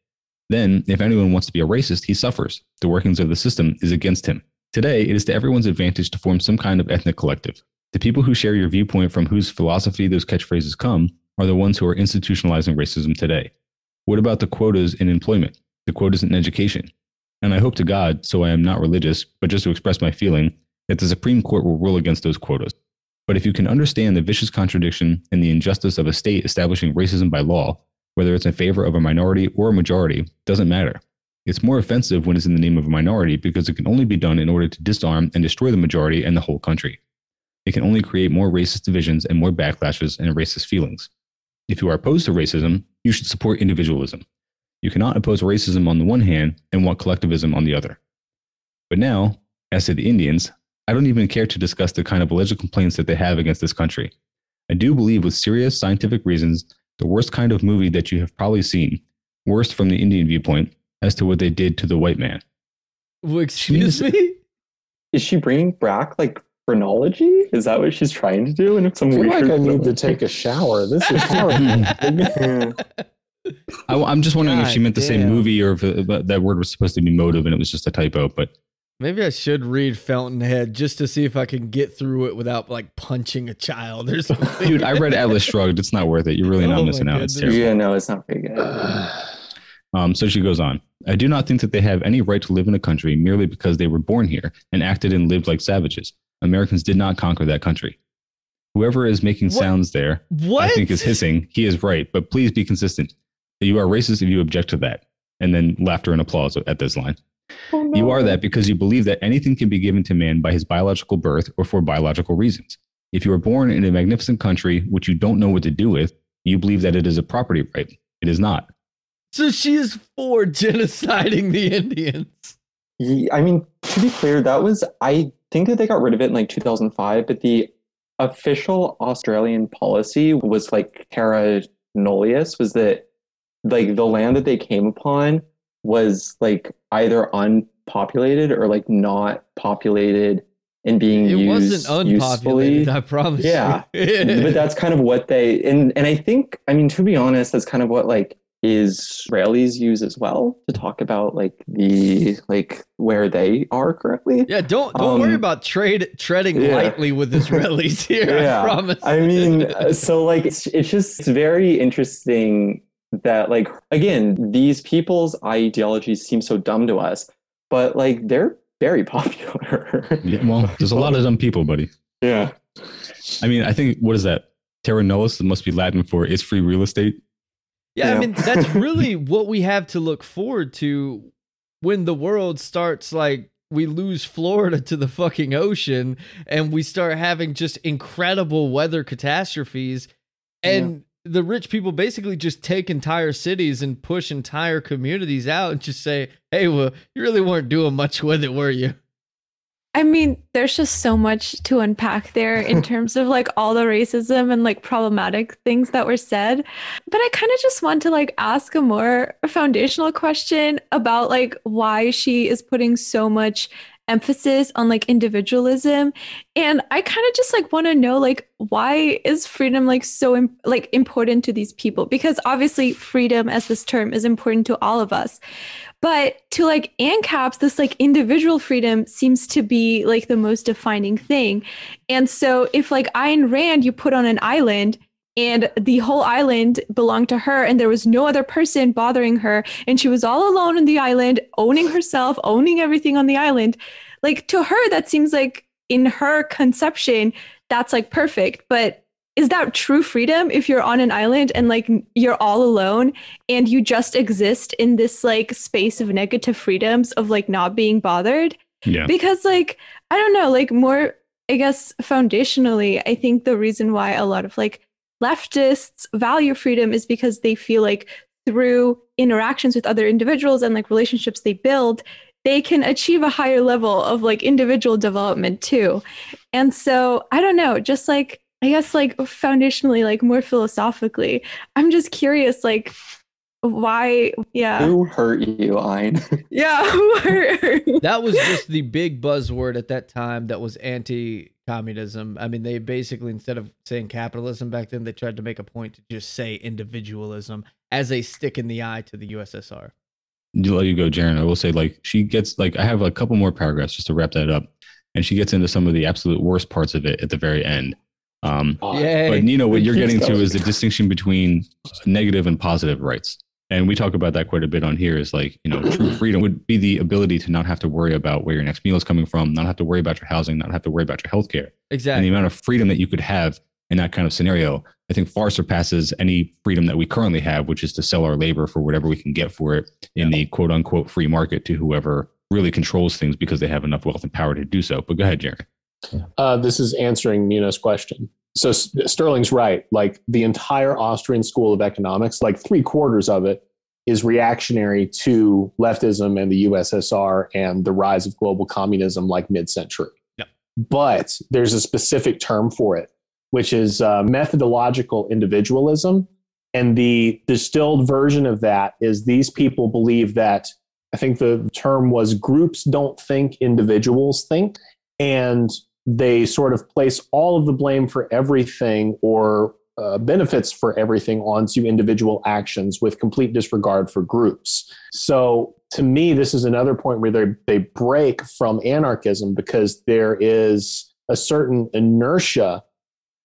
Then, if anyone wants to be a racist, he suffers. The workings of the system is against him. Today, it is to everyone's advantage to form some kind of ethnic collective. The people who share your viewpoint from whose philosophy those catchphrases come are the ones who are institutionalizing racism today. What about the quotas in employment, the quotas in education? And I hope to God, so I am not religious, but just to express my feeling, that the Supreme Court will rule against those quotas. But if you can understand the vicious contradiction and the injustice of a state establishing racism by law, whether it's in favor of a minority or a majority, doesn't matter. It's more offensive when it's in the name of a minority because it can only be done in order to disarm and destroy the majority and the whole country. It can only create more racist divisions and more backlashes and racist feelings. If you are opposed to racism, you should support individualism. You cannot oppose racism on the one hand and want collectivism on the other. But now, as to the Indians, I don't even care to discuss the kind of alleged complaints that they have against this country. I do believe, with serious scientific reasons, the worst kind of movie that you have probably seen, worst from the Indian viewpoint, as to what they did to the white man. Well, excuse Jeez. me? Is she bringing back like phrenology? Is that what she's trying to do? And some I feel like I need to take a shower. This is hard. Yeah. I, am just wondering if she meant the same movie or if uh, it, that word was supposed to be motive and it was just a typo. But Maybe I should read Fountainhead just to see if I can get through it without like punching a child or something. dude, I read Atlas Shrugged. It's not worth it. You're really oh not Oh my missing out. It's terrible. yeah, no, it's not very good. Um, so she goes on. I do not think that they have any right to live in a country merely because they were born here and acted and lived like savages. Americans did not conquer that country. Whoever is making What? sounds there, what? I think is hissing. He is right, but please be consistent. You are racist if you object to that. And then laughter and applause at this line. Oh, You are that because you believe that anything can be given to man by his biological birth or for biological reasons. If you are born in a magnificent country which you don't know what to do with, you believe that it is a property right. It is not. So she is for genociding the Indians. Ye- I mean, to be clear, that was I think that they got rid of it in like 2005, but the official Australian policy was like terra nullius, was that like the land that they came upon was like either unpopulated or like not populated and being It used wasn't usefully. unpopulated, I promise. Yeah. but that's kind of what they and and I think I mean to be honest, that's kind of what like Israelis use as well to talk about like the like where they are currently. yeah, don't don't worry Um, about trade treading yeah. lightly with Israelis here. I Yeah. promise. I mean, uh, so like it's, it's just it's very interesting that like again these people's ideologies seem so dumb to us, but like they're very popular. Yeah, well, there's a lot of dumb people, buddy. yeah. I mean, I think, what is that? Terra nullius must be Latin for "is free real estate. Yeah, I mean that's really what we have to look forward to when the world starts like we lose Florida to the fucking ocean and we start having just incredible weather catastrophes and the rich people basically just take entire cities and push entire communities out and just say, "Hey, well, you really weren't doing much with it, were you?" I mean, there's just so much to unpack there in terms of like all the racism and like problematic things that were said. But I kind of just want to like ask a more foundational question about like why she is putting so much emphasis on like individualism. And i kind of just like want to know like why is freedom like so Im- like important to these people? Because obviously freedom as this term is important to all of us but to like ANCAPs, this like individual freedom seems to be like the most defining thing. And so if like Ayn Rand you put on an island and the whole island belonged to her and there was no other person bothering her and she was all alone on the island owning herself owning everything on the island like to her that seems like in her conception that's like perfect but is that true freedom if you're on an island and like you're all alone and you just exist in this like space of negative freedoms of like not being bothered Yeah. because like i don't know like more i guess foundationally i think the reason why a lot of like leftists value freedom is because they feel like through interactions with other individuals and like relationships they build they can achieve a higher level of like individual development too and so i don't know just like i guess like foundationally like more philosophically i'm just curious like why yeah Who hurt you, Ayn? yeah who hurt? that was just the big buzzword at that time that was anti-communism i mean they basically instead of saying capitalism back then they tried to make a point to just say individualism as a stick in the eye to the ussr to let you go, Jaron, I will say like she gets like I have a couple more paragraphs just to wrap that up, and she gets into some of the absolute worst parts of it at the very end. Um, Yay. but you know what you're getting to is the distinction between negative and positive rights, and we talk about that quite a bit on here. Is like you know true freedom would be the ability to not have to worry about where your next meal is coming from, not have to worry about your housing, not have to worry about your healthcare, Exactly. and the amount of freedom that you could have in that kind of scenario, I think far surpasses any freedom that we currently have, which is to sell our labor for whatever we can get for it in the quote unquote free market to whoever really controls things because they have enough wealth and power to do so. But go ahead, Jerry. Uh, this is answering Nina's question. So S- Sterling's right. Like the entire Austrian school of economics, like three quarters of it is reactionary to leftism and the USSR and the rise of global communism like mid-century. Yep. But there's a specific term for it, which is uh, methodological individualism. And the distilled version of that is these people believe that I think the term was groups don't think, individuals think. And they sort of place all of the blame for everything or uh, benefits for everything onto individual actions with complete disregard for groups. So, to me, this is another point where they, they break from anarchism because there is a certain inertia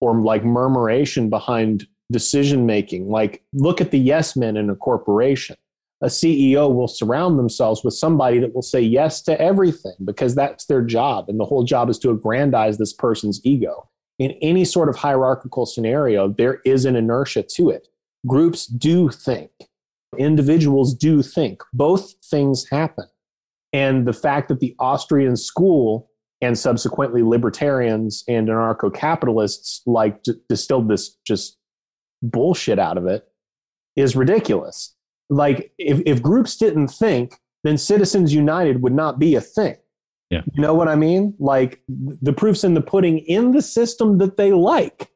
or like murmuration behind decision making. Like, look at the yes men in a corporation. A CEO will surround themselves with somebody that will say yes to everything because that's their job. And the whole job is to aggrandize this person's ego. In any sort of hierarchical scenario, there is an inertia to it. Groups do think, individuals do think. Both things happen. And the fact that the Austrian school and subsequently libertarians and anarcho capitalists like d- distilled this just bullshit out of it is ridiculous. Like, if, if groups didn't think, then Citizens United would not be a thing. Yeah. You know what I mean? Like, the proof's in the pudding in the system that they like.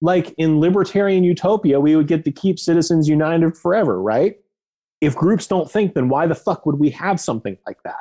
Like in libertarian utopia, we would get to keep Citizens United forever, right? If groups don't think, then why the fuck would we have something like that?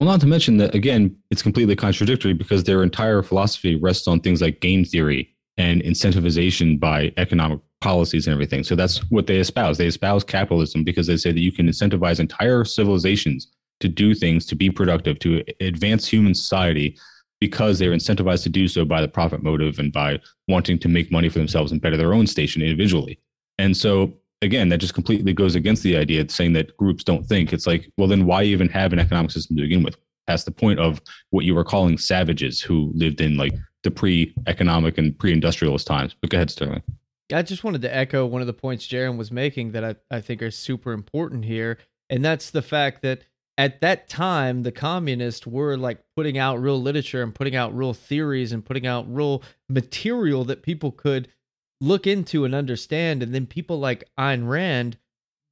Well, not to mention that again, it's completely contradictory because their entire philosophy rests on things like game theory and incentivization by economic policies and everything. So that's what they espouse. They espouse capitalism because they say that you can incentivize entire civilizations to do things, to be productive, to advance human society because they're incentivized to do so by the profit motive and by wanting to make money for themselves and better their own station individually. And so again, that just completely goes against the idea of saying that groups don't think. It's like, well, then why even have an economic system to begin with? Past the point of what you were calling savages who lived in like the pre-economic and pre-industrialist times. But go ahead, Sterling. I just wanted to echo one of the points Jaron was making that I, I think are super important here. And that's the fact that at that time, the communists were like putting out real literature and putting out real theories and putting out real material that people could look into and understand. And then people like Ayn Rand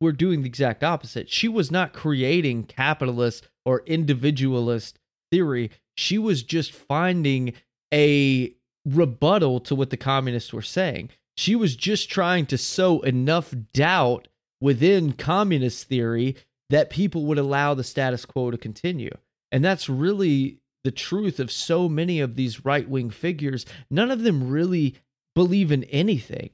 were doing the exact opposite. She was not creating capitalist or individualist theory. She was just finding a rebuttal to what the communists were saying. She was just trying to sow enough doubt within communist theory that people would allow the status quo to continue. And that's really the truth of so many of these right wing figures. None of them really believe in anything,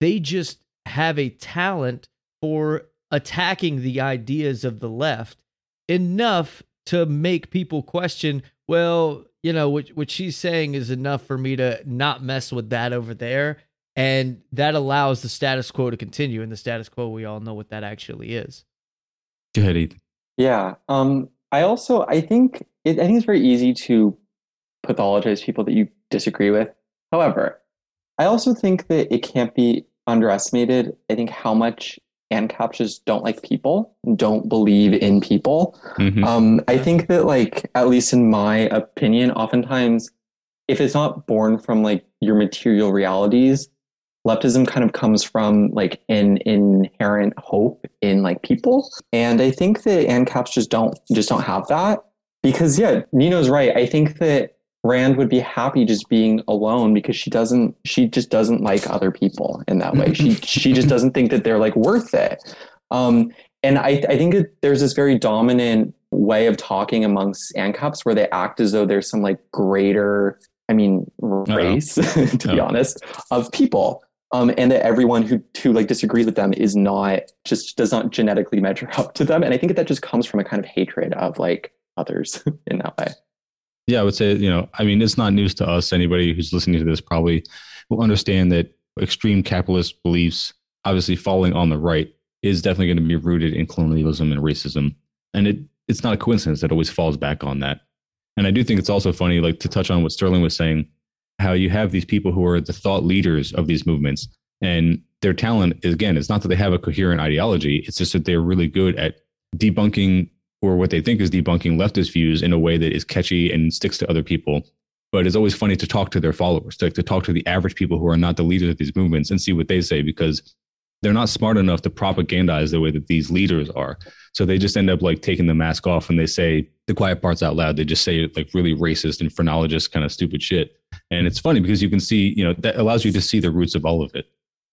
they just have a talent for attacking the ideas of the left enough to make people question well you know what, what she's saying is enough for me to not mess with that over there and that allows the status quo to continue and the status quo we all know what that actually is Go ahead, Ethan. Yeah. Um, I also I think it, I think it's very easy to pathologize people that you disagree with. However, I also think that it can't be underestimated. I think how much ANCAPs just don't like people, don't believe in people. Mhm. Um, I think that like at least in my opinion, oftentimes if it's not born from like your material realities, leftism kind of comes from like an inherent hope in like people. And I think that ANCAPs just don't just don't have that. Because yeah, Nino's right. I think that Rand would be happy just being alone because she doesn't she just doesn't like other people in that way. she she just doesn't think that they're like worth it. Um and I, I think that there's this very dominant way of talking amongst ANCAPs where they act as though there's some like greater, I mean, race, to be Uh-oh. honest, of people. Um, and that everyone who who like disagrees with them is not just does not genetically measure up to them. And I think that, just comes from a kind of hatred of like others in that way. Yeah, I would say, you know, I mean, it's not news to us. Anybody who's listening to this probably will understand that extreme capitalist beliefs, obviously falling on the right, is definitely going to be rooted in colonialism and racism. And it it's not a coincidence that always falls back on that. And I do think it's also funny, like to touch on what Sterling was saying, how you have these people who are the thought leaders of these movements. And their talent, is, again, it's not that they have a coherent ideology, it's just that they're really good at debunking or what they think is debunking leftist views in a way that is catchy and sticks to other people. But it's always funny to talk to their followers, to, to talk to the average people who are not the leaders of these movements and see what they say because they're not smart enough to propagandize the way that these leaders are. So they just end up like taking the mask off and they say the quiet parts out loud. They just say like really racist and phrenologist kind of stupid shit. And it's funny because you can see, you know, that allows you to see the roots of all of it.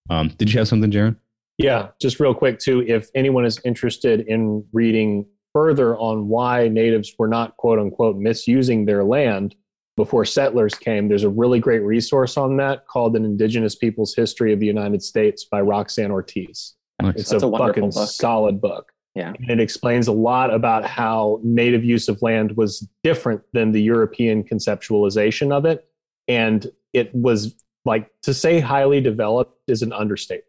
Um, did you have something, Jaron? Yeah, just real quick too. If anyone is interested in reading further on why natives were not quote unquote misusing their land before settlers came, there's a really great resource on that called "An Indigenous People's History of the United States" by Roxanne Ortiz. It's That's a, a fucking book. solid book. Yeah. And it explains a lot about how native use of land was different than the European conceptualization of it. And it was like to say highly developed is an understatement.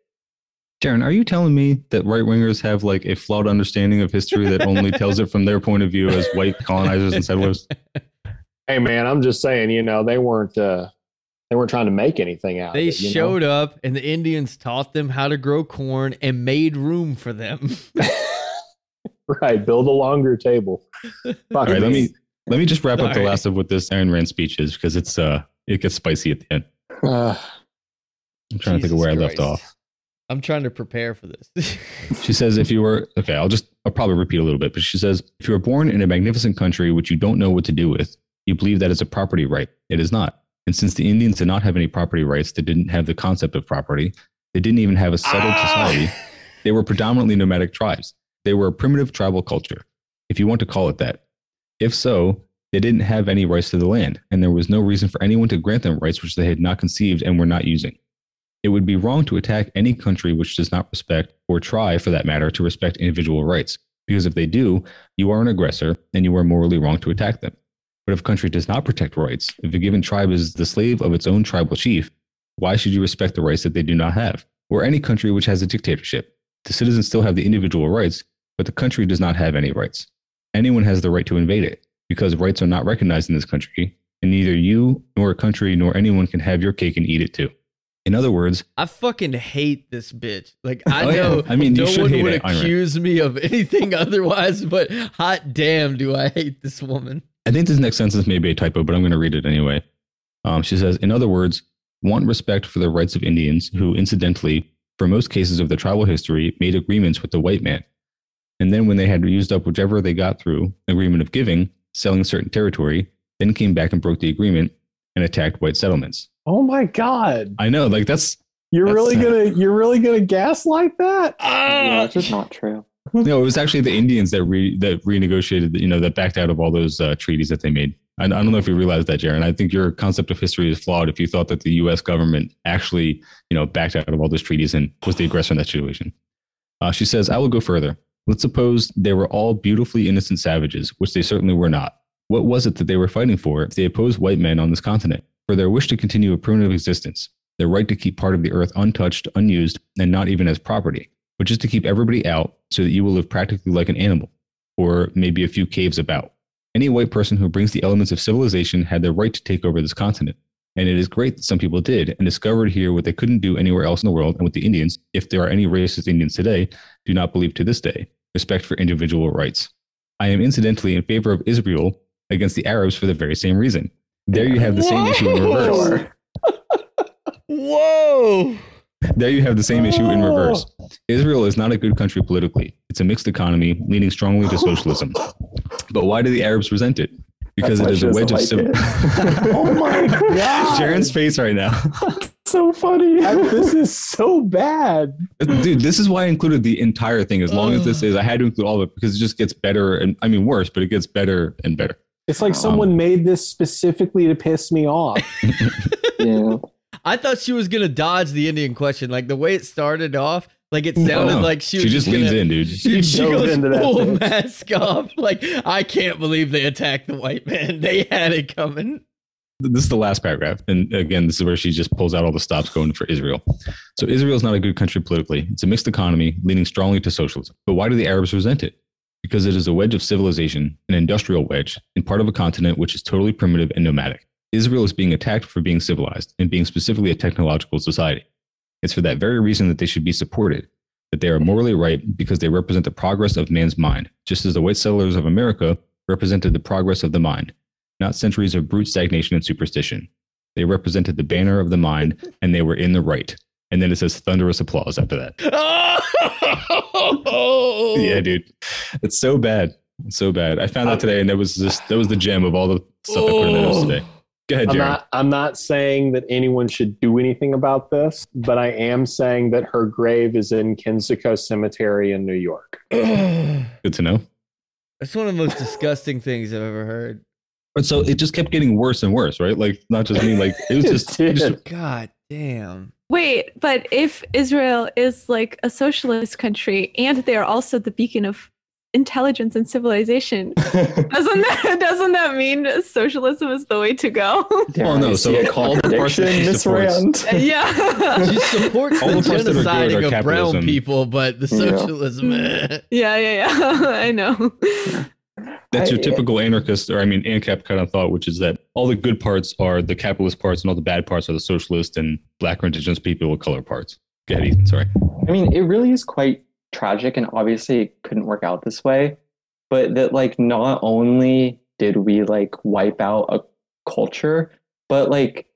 Jaron, are you telling me that right wingers have like a flawed understanding of history that only tells it from their point of view as white colonizers and settlers? Hey man, I'm just saying, you know, they weren't uh they weren't trying to make anything out They of it. you know? showed up and the Indians taught them how to grow corn and made room for them. right, build a longer table. Fuck All right, let me let me just wrap up the Sorry. last of what this Aaron Rand speech is because it's uh it gets spicy at the end. Uh, I'm trying to think of where I left off. I'm trying to prepare for this. She says, if you were, okay, I'll just, I'll probably repeat a little bit, but she says, if you were born in a magnificent country which you don't know what to do with, you believe that it's a property right. It is not. And since the Indians did not have any property rights, they didn't have the concept of property, they didn't even have a settled Ah! society, they were predominantly nomadic tribes. They were a primitive tribal culture, if you want to call it that. If so, they didn't have any rights to the land, and there was no reason for anyone to grant them rights which they had not conceived and were not using. It would be wrong to attack any country which does not respect, or try for that matter, to respect individual rights, because if they do, you are an aggressor and you are morally wrong to attack them. But if a country does not protect rights, if a given tribe is the slave of its own tribal chief, why should you respect the rights that they do not have? Or any country which has a dictatorship. The citizens still have the individual rights, but the country does not have any rights. Anyone has the right to invade it, because rights are not recognized in this country, and neither you nor a country nor anyone can have your cake and eat it too. In other words, I fucking hate this bitch. Like I Oh, yeah. know I mean, you no should one hate would it, accuse me of anything otherwise, but hot damn do I hate this woman. I think this next sentence may be a typo, but I'm going to read it anyway. Um, she says, in other words, want respect for the rights of Indians who, incidentally, for most cases of their tribal history, made agreements with the white man. And then when they had used up whichever they got through agreement of giving, selling certain territory, then came back and broke the agreement and attacked white settlements. Oh my god. I know, like that's You're That's really gonna you're really gonna gaslight that? Yeah, it's just not true. no, it was actually the Indians that re, that renegotiated, you know, that backed out of all those uh, treaties that they made. I, I don't know if you realize that, Jaron. I think your concept of history is flawed if you thought that the U.S. government actually, you know, backed out of all those treaties and was the aggressor in that situation. Uh, she says, I will go further. Let's suppose they were all beautifully innocent savages, which they certainly were not. What was it that they were fighting for if they opposed white men on this continent? For their wish to continue a primitive existence, their right to keep part of the earth untouched, unused, and not even as property, but just to keep everybody out so that you will live practically like an animal, or maybe a few caves about. Any white person who brings the elements of civilization had the right to take over this continent. And it is great that some people did and discovered here what they couldn't do anywhere else in the world. And with the Indians, if there are any racist Indians today, do not believe to this day respect for individual rights. I am incidentally in favor of Israel against the Arabs for the very same reason. There you have the same issue in reverse. Whoa! There you have the same issue in reverse. Israel is not a good country politically. It's a mixed economy leaning strongly to socialism. But why do the Arabs resent it? Because That's it why is a wedge of doesn't like it. Oh my god. Jaron's face right now. so funny. I- this is so bad. Dude, this is why I included the entire thing. As long as this mm. is, I had to include all of it because it just gets better and I mean worse, but it gets better and better. It's like someone um, made this specifically to piss me off. yeah. I thought she was gonna dodge the Indian question. Like the way it started off, like it sounded No, like she she was just gonna, leans in, dude. She, she dove goes into that full bitch. mask off. Like I can't believe they attacked the white man. They had it coming. this is the last paragraph. And again, this is where she just pulls out all the stops going for Israel. So Israel is not a good country politically. It's a mixed economy leaning strongly to socialism. But why do the Arabs resent it? Because it is a wedge of civilization, an industrial wedge, in part of a continent which is totally primitive and nomadic. Israel is being attacked for being civilized and being specifically a technological society. It's for that very reason that they should be supported, that they are morally right because they represent the progress of man's mind, just as the white settlers of America represented the progress of the mind, not centuries of brute stagnation and superstition. They represented the banner of the mind and they were in the right. And then it says thunderous applause after that. Oh, Yeah, dude. It's so bad. It's so bad. I found that today and that was just that was the gem of all the stuff I put in the notes oh. today. Go ahead, I'm Jared. not I'm not saying that anyone should do anything about this, but I am saying that her grave is in Kensico Cemetery in New York. Good to know. That's one of the most disgusting things I've ever heard. But so it just kept getting worse and worse, right? Like not just me, like it was just, did. just God damn. Wait, but if Israel is like a socialist country and they're also the beacon of intelligence and civilization, doesn't that doesn't that mean socialism is the way to go? Damn, Well, no, so see a all the parts that she supports- yeah. She supports All the the parts that are good genociding are of brown people, but the socialism. eh. yeah, yeah, yeah. I know. that's your typical anarchist or I mean ANCAP kind of thought, which is that all the good parts are the capitalist parts and all the bad parts are the socialist and black or indigenous people with color parts. Go ahead, Ethan. Sorry. I mean, it really is quite tragic, and obviously it couldn't work out this way. But that, like, not only did we like wipe out a culture, but like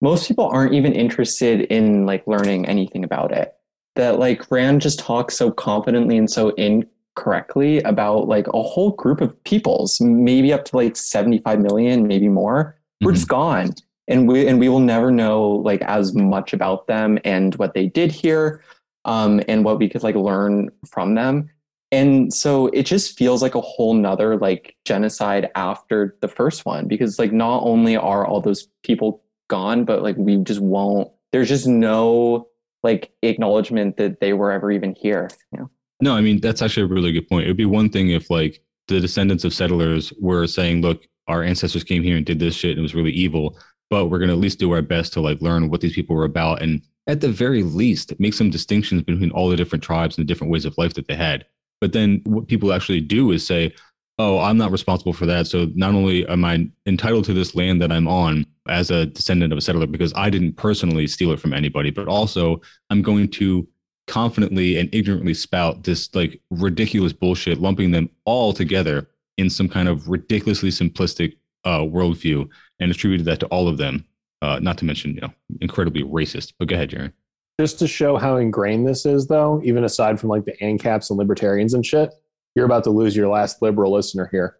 most people aren't even interested in like learning anything about it. That like Rand just talks so confidently and so incorrectly about like a whole group of peoples, maybe up to like 75 million, maybe more. We're Mhm. just gone. And we and we will never know like as much about them and what they did here um, and what we could like learn from them. And so it just feels like a whole nother like genocide after the first one because like not only are all those people gone, but like we just won't. There's just no like acknowledgement that they were ever even here. You know? No, I mean that's actually a really good point. It would be one thing if like the descendants of settlers were saying, "Look, our ancestors came here and did this shit and it was really evil, but we're going to at least do our best to like learn what these people were about and at the very least make some distinctions between all the different tribes and the different ways of life that they had." But then what people actually do is say, "Oh, I'm not responsible for that. So not only am I entitled to this land that I'm on as a descendant of a settler because I didn't personally steal it from anybody, but also I'm going to confidently and ignorantly spout this like ridiculous bullshit, lumping them all together in some kind of ridiculously simplistic uh, worldview and attributed that to all of them. Uh, not to mention, you know, incredibly racist. But go ahead, Jaron. Just to show how ingrained this is, though, even aside from like the ANCAPs and libertarians and shit, you're about to lose your last liberal listener here.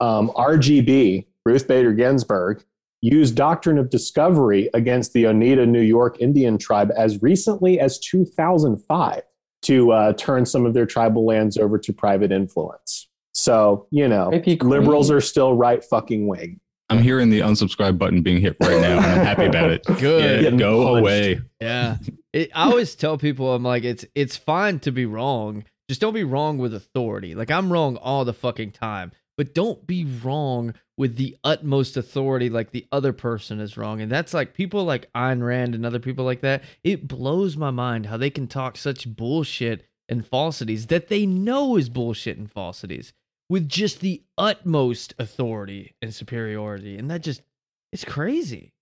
um, RGB, Ruth Bader Ginsburg, used doctrine of discovery against the Oneida, New York Indian tribe as recently as 2005 to uh, turn some of their tribal lands over to private influence. So, you know, liberals are still right fucking wing. I'm hearing the unsubscribe button being hit right now, and I'm happy about it. Good. Yeah, go punched. away. Yeah. It, I always tell people I'm like it's it's fine to be wrong. Just don't be wrong with authority. Like I'm wrong all the fucking time, but don't be wrong with the utmost authority like the other person is wrong. And that's like people like Ayn Rand and other people like that. It blows my mind how they can talk such bullshit and falsities that they know is bullshit and falsities with just the utmost authority and superiority. And that just it's crazy.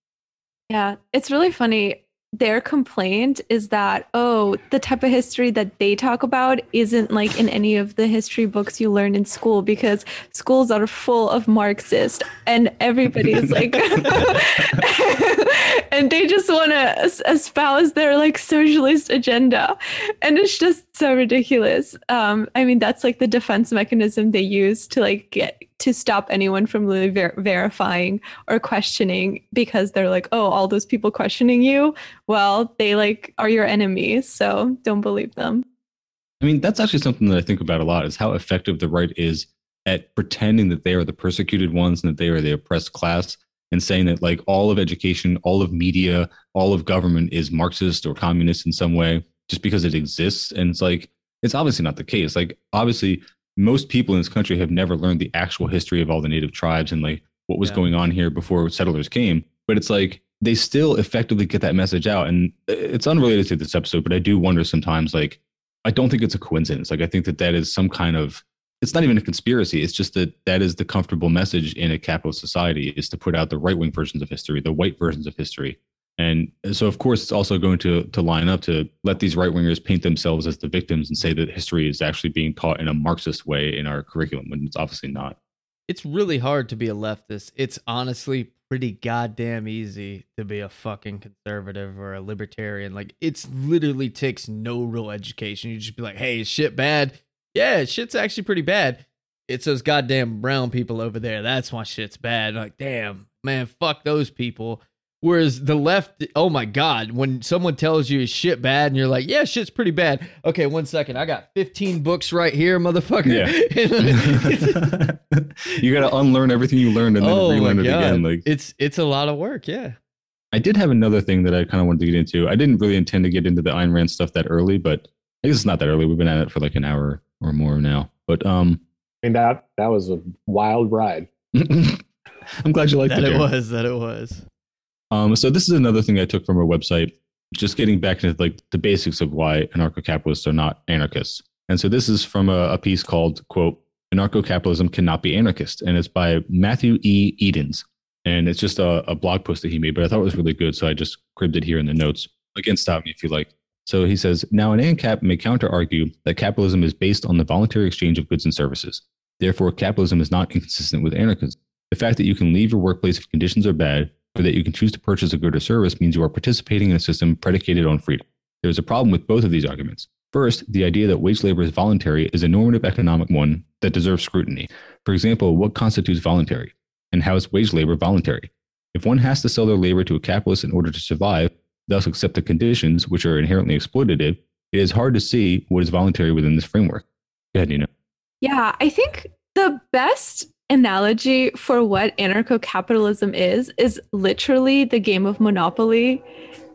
Yeah, it's really funny. Their complaint is that, oh, the type of history that they talk about isn't like in any of the history books you learn in school because schools are full of Marxist and everybody is like, and they just want to espouse their like socialist agenda. And it's just so ridiculous. Um, I mean, that's like the defense mechanism they use to like get to stop anyone from really ver- verifying or questioning because they're like, oh, all those people questioning you, well, they like are your enemies, so don't believe them. I mean, that's actually something that I think about a lot is how effective the right is at pretending that they are the persecuted ones and that they are the oppressed class and saying that like all of education, all of media, all of government is Marxist or communist in some way just because it exists. And it's like, it's obviously not the case. Like, obviously, most people in this country have never learned the actual history of all the native tribes and like what was Yeah. going on here before settlers came. But it's like they still effectively get that message out. And uh, it's unrelated to this episode, but I do wonder sometimes, like, I don't think it's a coincidence. Like, I think that that is some kind of, it's not even a conspiracy. It's just that that is the comfortable message in a capitalist society is to put out the right wing versions of history, the white versions of history. And so, of course, it's also going to to line up to let these right wingers paint themselves as the victims and say that history is actually being taught in a Marxist way in our curriculum when it's obviously not. It's really hard to be a leftist. It's honestly pretty goddamn easy to be a fucking conservative or a libertarian. Like it's literally takes no real education. You just be like, "Hey, shit bad?" Yeah, shit's actually pretty bad. It's those goddamn brown people over there. That's why shit's bad. Like, damn, man, fuck those people. Whereas the left, oh my god, when someone tells you is shit bad and you're like, yeah, shit's pretty bad. Okay, one second, I got 15 books right here, motherfucker. Yeah. you got to unlearn everything you learned and then oh my relearn it again. Like it's it's a lot of work. Yeah. I did have another thing that I kind of wanted to get into. I didn't really intend to get into the Ayn Rand stuff that early, but I guess it's not that early. We've been at it for like an hour or more now. But um, I mean, that, that was a wild ride. I'm glad you liked that it. it was. That it was. Um, so this is another thing I took from our website, just getting back into like the basics of why anarcho-capitalists are not anarchists. And so this is from a, a piece called "quote Anarcho-capitalism cannot be anarchist," and it's by Matthew E. Edens, and it's just a, a blog post that he made. But I thought it was really good, so I just cribbed it here in the notes. Again, stop me if you like. So he says, now an ANCAP may counter argue that capitalism is based on the voluntary exchange of goods and services. Therefore, capitalism is not inconsistent with anarchism. The fact that you can leave your workplace if conditions are bad that you can choose to purchase a good or service means you are participating in a system predicated on freedom. There is a problem with both of these arguments. First, the idea that wage labor is voluntary is a normative economic one that deserves scrutiny. For example, what constitutes voluntary? And how is wage labor voluntary? If one has to sell their labor to a capitalist in order to survive, thus accept the conditions which are inherently exploitative, it is hard to see what is voluntary within this framework. Go ahead, Nina. Yeah, I think the best analogy for what anarcho capitalism is is literally the game of Monopoly.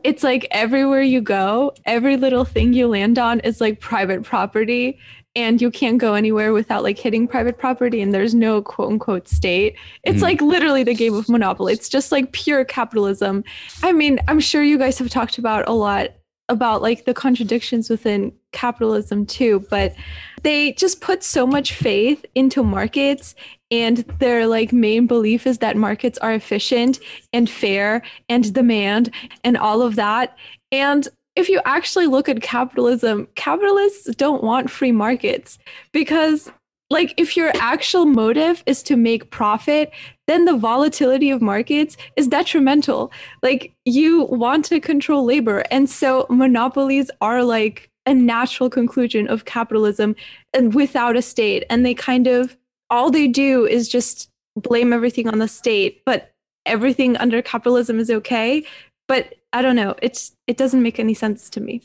It's like everywhere you go, every little thing you land on is like private property. And you can't go anywhere without like hitting private property, and there's no quote unquote state. It's Mhm. like literally the game of Monopoly. It's just like pure capitalism. I mean, I'm sure you guys have talked about a lot about like the contradictions within capitalism too, but they just put so much faith into markets and their like main belief is that markets are efficient and fair and demand and all of that. And if you actually look at capitalism capitalists don't want free markets because like if your actual motive is to make profit then the volatility of markets is detrimental. Like you want to control labor and so monopolies are like a natural conclusion of capitalism and without a state and they kind of all they do is just blame everything on the state, but everything under capitalism is okay. But I don't know. It's it doesn't make any sense to me.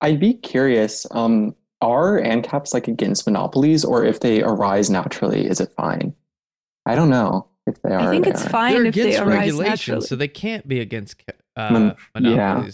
I'd be curious. Um, are ANCAPs like against monopolies, or if they arise naturally, is it fine? I don't know if they are. I think it's aren't. fine They're if they against arise regulation, naturally. so they can't be against uh, Mon- yeah.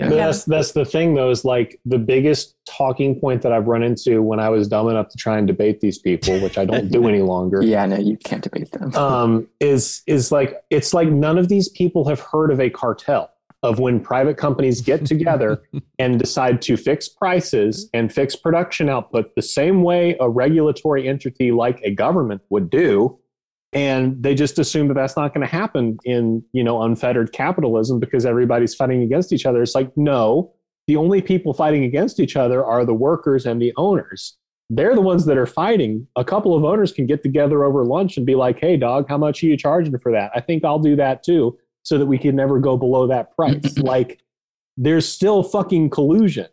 Monopolies. Yeah. But That's that's the thing though, is like the biggest talking point that I've run into when I was dumb enough to try and debate these people, which I don't do any longer. Yeah, no, you can't debate them. um, is is like it's like none of these people have heard of a cartel of when private companies get together and decide to fix prices and fix production output the same way a regulatory entity like a government would do and they just assume that that's not going to happen in you know unfettered capitalism because everybody's fighting against each other. It's like no the only people fighting against each other are the workers and the owners. They're the ones that are fighting. A couple of owners can get together over lunch and be like hey dog how much are you charging for that? I think i'll do that too so that we can never go below that price. Like there's still fucking collusion.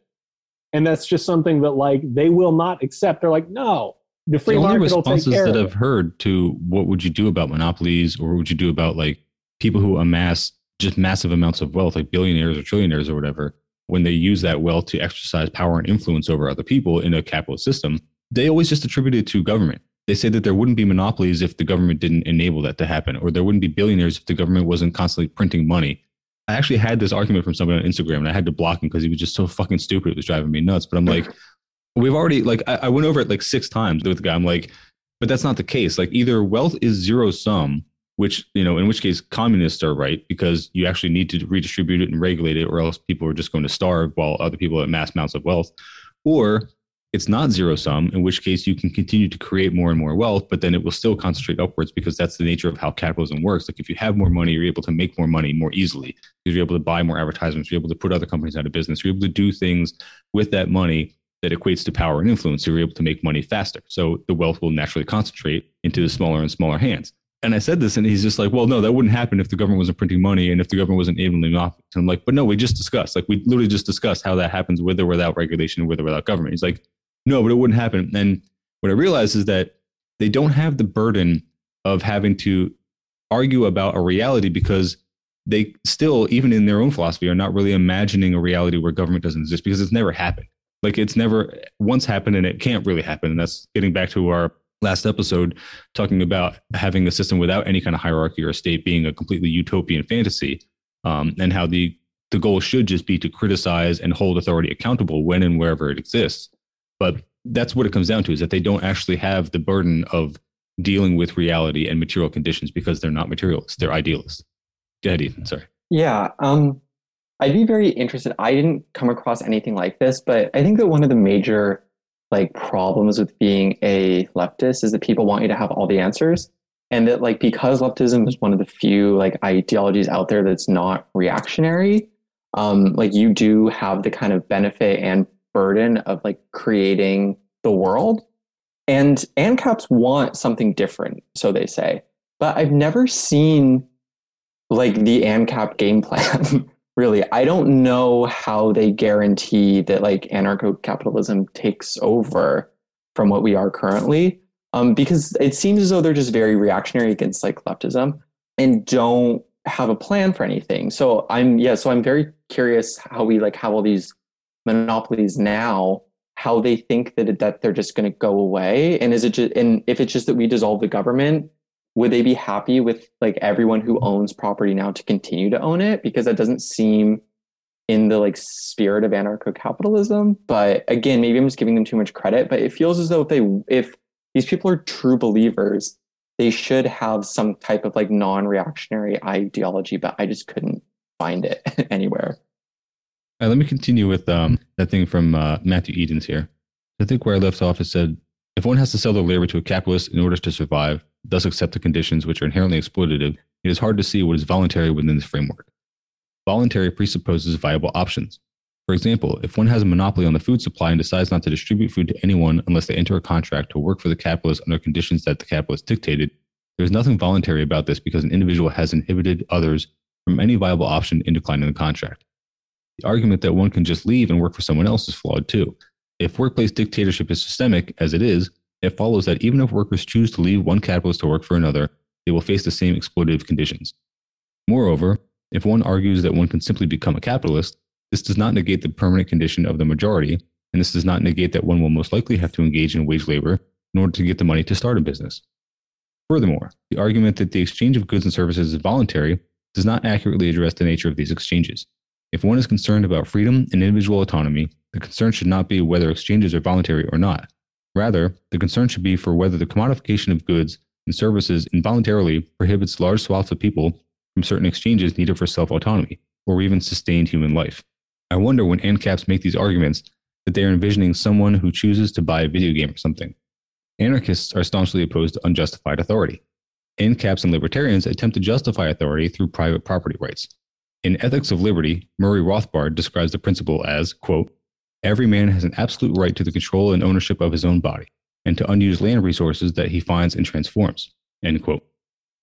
And that's just something that like they will not accept. They're like no the free the only market responses that I've heard to what would you do about monopolies or what would you do about like people who amass just massive amounts of wealth, like billionaires or trillionaires or whatever, when they use that wealth to exercise power and influence over other people in a capitalist system, they always just attribute it to government. They say that there wouldn't be monopolies if the government didn't enable that to happen, or there wouldn't be billionaires if the government wasn't constantly printing money. I actually had this argument from somebody on Instagram and I had to block him because he was just so fucking stupid. It was driving me nuts. But I'm like, we've already like I, I went over it like six times with the guy. I'm like, but that's not the case. Like either wealth is zero sum, which you know, in which case communists are right because you actually need to redistribute it and regulate it, or else people are just going to starve while other people have mass amounts of wealth, or it's not zero sum, in which case you can continue to create more and more wealth, but then it will still concentrate upwards because that's the nature of how capitalism works. Like if you have more money, you're able to make more money more easily because you're able to buy more advertisements, you're able to put other companies out of business, you're able to do things with that money that equates to power and influence. So you're able to make money faster. So the wealth will naturally concentrate into the smaller and smaller hands. And I said this, and he's just like, well, no, that wouldn't happen if the government wasn't printing money and if the government wasn't enabling monopolies. And I'm like, but no, we just discussed, like, we literally just discussed how that happens with or without regulation, with or without government. He's like, no, but it wouldn't happen. And what I realized is that they don't have the burden of having to argue about a reality because they still, even in their own philosophy, are not really imagining a reality where government doesn't exist because it's never happened. Like it's never once happened and it can't really happen. And that's getting back to our last episode talking about having a system without any kind of hierarchy or state being a completely utopian fantasy um, and how the the goal should just be to criticize and hold authority accountable when and wherever it exists. But that's what it comes down to is that they don't actually have the burden of dealing with reality and material conditions because they're not materialists. They're idealists. Go ahead ethan. Sorry. Yeah, um, I'd be very interested. I didn't come across anything like this, but I think that one of the major like problems with being a leftist is that people want you to have all the answers, and that like because leftism is one of the few like ideologies out there that's not reactionary, um, like you do have the kind of benefit and burden of like creating the world, and ANCAPs want something different, so they say. But I've never seen like the ANCAP game plan. really, I don't know how they guarantee that like anarcho capitalism takes over from what we are currently. Um, because it seems as though they're just very reactionary against like leftism and don't have a plan for anything. So I'm yeah, so I'm very curious how we like have all these monopolies now, how they think that that they're just going to go away, and is it just and if it's just that we dissolve the government, would they be happy with like everyone who owns property now to continue to own it? Because that doesn't seem in the like spirit of anarcho-capitalism. But again maybe i'm just giving them too much credit but it feels as though if they if these people are true believers they should have some type of like non-reactionary ideology but i just couldn't find it anywhere. All right, let me continue with um, that thing from uh, Matthew Edens here. I think where I left off, it said, if one has to sell their labor to a capitalist in order to survive, thus accept the conditions which are inherently exploitative, it is hard to see what is voluntary within this framework. Voluntary presupposes viable options. For example, if one has a monopoly on the food supply and decides not to distribute food to anyone unless they enter a contract to work for the capitalist under conditions that the capitalist dictated, there is nothing voluntary about this because an individual has inhibited others from any viable option in declining the contract. The argument that one can just leave and work for someone else is flawed too. If workplace dictatorship is systemic, as it is, it follows that even if workers choose to leave one capitalist to work for another, they will face the same exploitative conditions. Moreover, if one argues that one can simply become a capitalist, this does not negate the permanent condition of the majority, and this does not negate that one will most likely have to engage in wage labor in order to get the money to start a business. Furthermore, the argument that the exchange of goods and services is voluntary does not accurately address the nature of these exchanges. If one is concerned about freedom and individual autonomy, the concern should not be whether exchanges are voluntary or not. Rather, the concern should be for whether the commodification of goods and services involuntarily prohibits large swaths of people from certain exchanges needed for self autonomy or even sustained human life. I wonder when ANCAPs make these arguments that they are envisioning someone who chooses to buy a video game or something. Anarchists are staunchly opposed to unjustified authority. ANCAPs and libertarians attempt to justify authority through private property rights. In Ethics of Liberty, Murray Rothbard describes the principle as, quote, every man has an absolute right to the control and ownership of his own body and to unused land resources that he finds and transforms, end quote.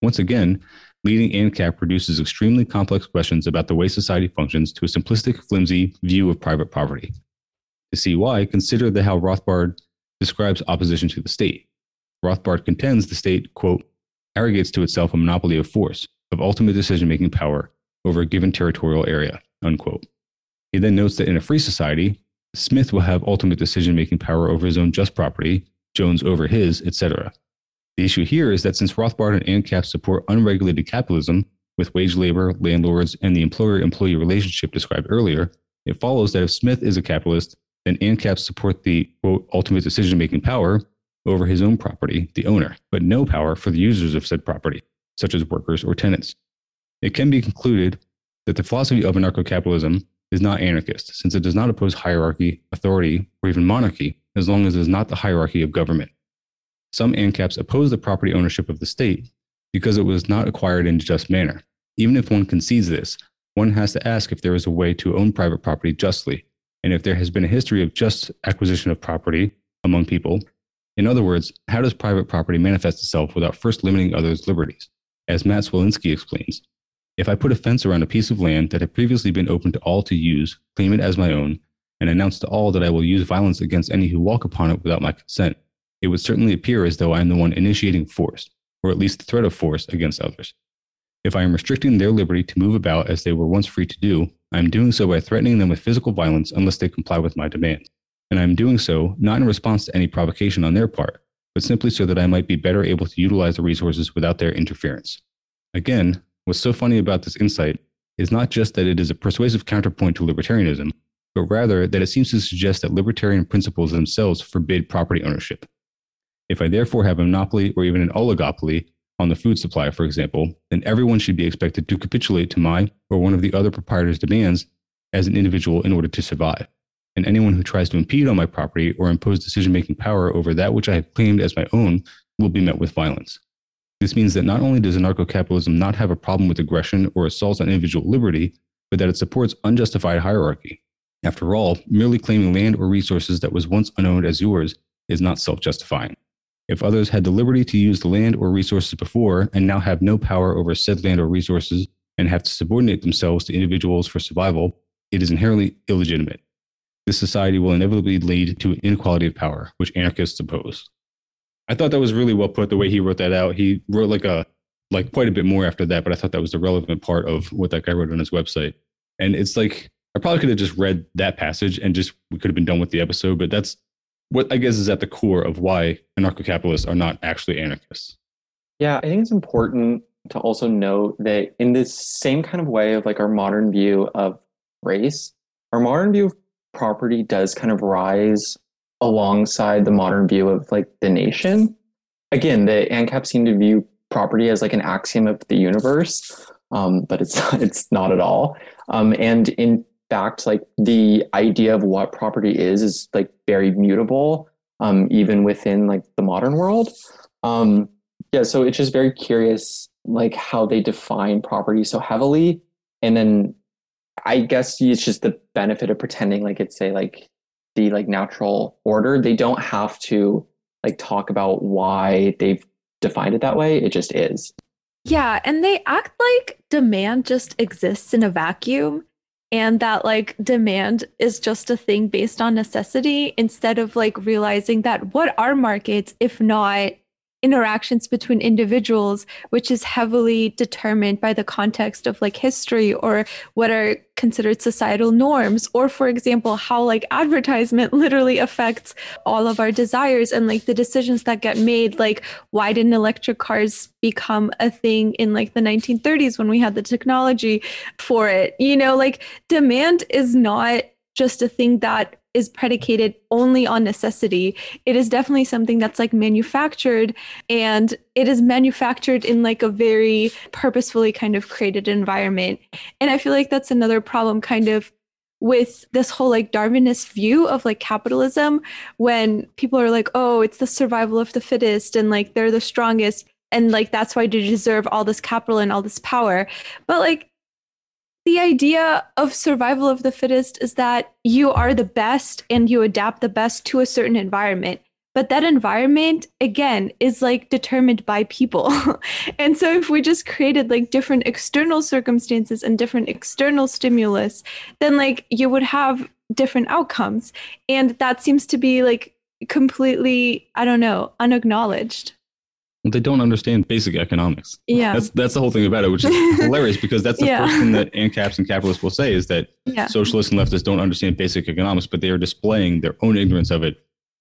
Once again, leading ANCAP produces extremely complex questions about the way society functions to a simplistic, flimsy view of private property. To see why, consider the how Rothbard describes opposition to the state. Rothbard contends the state, quote, arrogates to itself a monopoly of force, of ultimate decision making power over a given territorial area, unquote. He then notes that in a free society, Smith will have ultimate decision making power over his own just property, Jones over his, etc. The issue here is that since Rothbard and ANCAP support unregulated capitalism with wage labor, landlords, and the employer employee relationship described earlier, it follows that if Smith is a capitalist, then ANCAPs support the quote, ultimate decision making power over his own property, the owner, but no power for the users of said property, such as workers or tenants. It can be concluded that the philosophy of anarcho capitalism is not anarchist, since it does not oppose hierarchy, authority, or even monarchy, as long as it is not the hierarchy of government. Some ANCAPs oppose the property ownership of the state because it was not acquired in a just manner. Even if one concedes this, one has to ask if there is a way to own private property justly, and if there has been a history of just acquisition of property among people. In other words, how does private property manifest itself without first limiting others' liberties? As Matt Zwolinski explains, if I put a fence around a piece of land that had previously been open to all to use, claim it as my own, and announce to all that I will use violence against any who walk upon it without my consent, it would certainly appear as though I am the one initiating force, or at least the threat of force, against others. If I am restricting their liberty to move about as they were once free to do, I am doing so by threatening them with physical violence unless they comply with my demands. And I am doing so not in response to any provocation on their part, but simply so that I might be better able to utilize the resources without their interference. Again, what's so funny about this insight is not just that it is a persuasive counterpoint to libertarianism, but rather that it seems to suggest that libertarian principles themselves forbid property ownership. If I therefore have a monopoly or even an oligopoly on the food supply, for example, then everyone should be expected to capitulate to my or one of the other proprietors' demands as an individual in order to survive. And anyone who tries to impede on my property or impose decision making power over that which I have claimed as my own will be met with violence. This means that not only does anarcho capitalism not have a problem with aggression or assaults on individual liberty, but that it supports unjustified hierarchy. After all, merely claiming land or resources that was once unowned as yours is not self justifying. If others had the liberty to use the land or resources before and now have no power over said land or resources and have to subordinate themselves to individuals for survival, it is inherently illegitimate. This society will inevitably lead to inequality of power, which anarchists oppose. I thought that was really well put the way he wrote that out. He wrote like a like quite a bit more after that, but I thought that was the relevant part of what that guy wrote on his website. And it's like I probably could have just read that passage and just we could have been done with the episode, but that's what I guess is at the core of why anarcho capitalists are not actually anarchists. Yeah, I think it's important to also note that in this same kind of way of like our modern view of race, our modern view of property does kind of rise alongside the modern view of like the nation. Again, the ANCAP seem to view property as like an axiom of the universe, um, but it's it's not at all. Um, and in fact, like the idea of what property is is like very mutable, um, even within like the modern world. Um, yeah, so it's just very curious, like how they define property so heavily, and then I guess it's just the benefit of pretending like it's a like the like natural order. They don't have to like talk about why they've defined it that way. It just is. Yeah, and they act like demand just exists in a vacuum and that like demand is just a thing based on necessity instead of like realizing that what are markets if not interactions between individuals, which is heavily determined by the context of like history or what are considered societal norms. Or, for example, how like advertisement literally affects all of our desires and like the decisions that get made. Like, why didn't electric cars become a thing in like the 1930s when we had the technology for it? You know, like demand is not just a thing that is predicated only on necessity. It is definitely something that's like manufactured and it is manufactured in like a very purposefully kind of created environment. And I feel like that's another problem kind of with this whole like Darwinist view of like capitalism when people are like, oh, it's the survival of the fittest and like they're the strongest and like that's why they deserve all this capital and all this power. But like the idea of survival of the fittest is that you are the best and you adapt the best to a certain environment. But that environment, again, is like determined by people. and so if we just created like different external circumstances and different external stimulus, then like you would have different outcomes. And that seems to be like completely, I don't know, unacknowledged. They don't understand basic economics. Yeah. That's that's the whole thing about it, which is hilarious because that's the Yeah. first thing that ANCAPs and capitalists will say is that Yeah. socialists and leftists don't understand basic economics, but they are displaying their own ignorance of it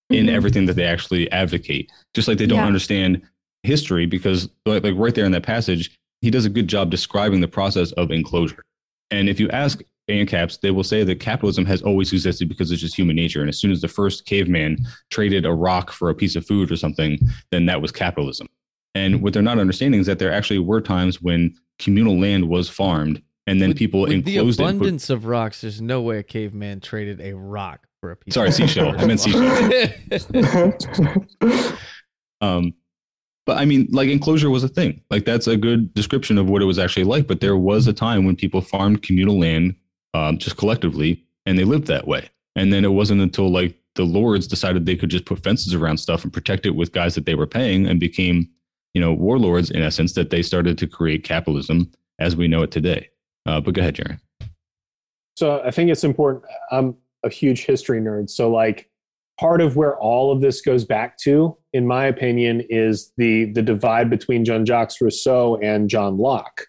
in Mhm. everything that they actually advocate. Just like they don't Yeah. understand history because like, like right there in that passage, he does a good job describing the process of enclosure. And if you ask ANCAPs, they will say that capitalism has always existed because it's just human nature. And as soon as the first caveman traded a rock for a piece of food or something, then that was capitalism. And what they're not understanding is that there actually were times when communal land was farmed and then With- people with the enclosed it. put- abundance of rocks, there's no way a caveman traded a rock for a piece. Sorry, seashell. I meant Um, but I mean, like enclosure was a thing. Like that's a good description of what it was actually like. But there was a time when people farmed communal land um, just collectively, and they lived that way. And then it wasn't until like the lords decided they could just put fences around stuff and protect it with guys that they were paying, and became, you know, warlords in essence. That they started to create capitalism as we know it today. Uh, but go ahead, Jaron. So I think it's important. I'm a huge history nerd. So like part of where all of this goes back to, in my opinion, is the the divide between Jean Jacques Rousseau and John Locke.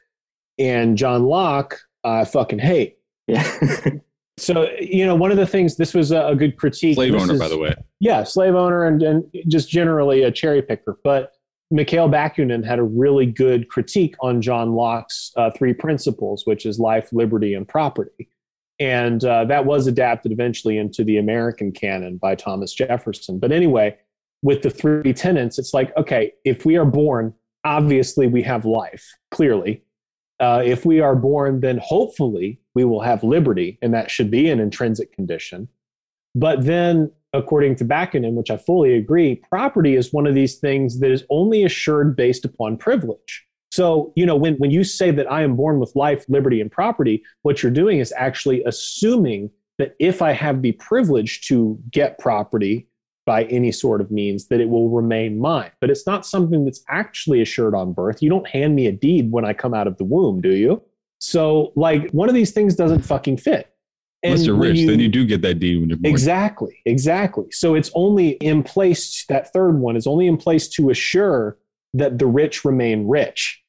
And John Locke, I fucking hate. yeah. So you know, one of the things this was a, a good critique. Slave This owner, is- by the way. yeah, slave owner and, and just generally a cherry picker. But Mikhail Bakunin had a really good critique on John Locke's uh, three principles, which is life, liberty, and property. And uh, that was adapted eventually into the American canon by Thomas Jefferson. But anyway, with the three tenets, it's like, okay, if we are born, obviously we have life, clearly. Uh, if we are born, then hopefully we will have liberty, and that should be an intrinsic condition. But then, according to Bakunin, which I fully agree, property is one of these things that is only assured based upon privilege. So, you know, when, when you say that I am born with life, liberty, and property, what you're doing is actually assuming that if I have the privilege to get property by any sort of means, that it will remain mine. But it's not something that's actually assured on birth. You don't hand me a deed when I come out of the womb, do you? So, like, one of these things doesn't fucking fit. Unless you're rich, then you do get that deed when you're born. Exactly, exactly. So it's only in place, that third one is only in place to assure that the rich remain rich.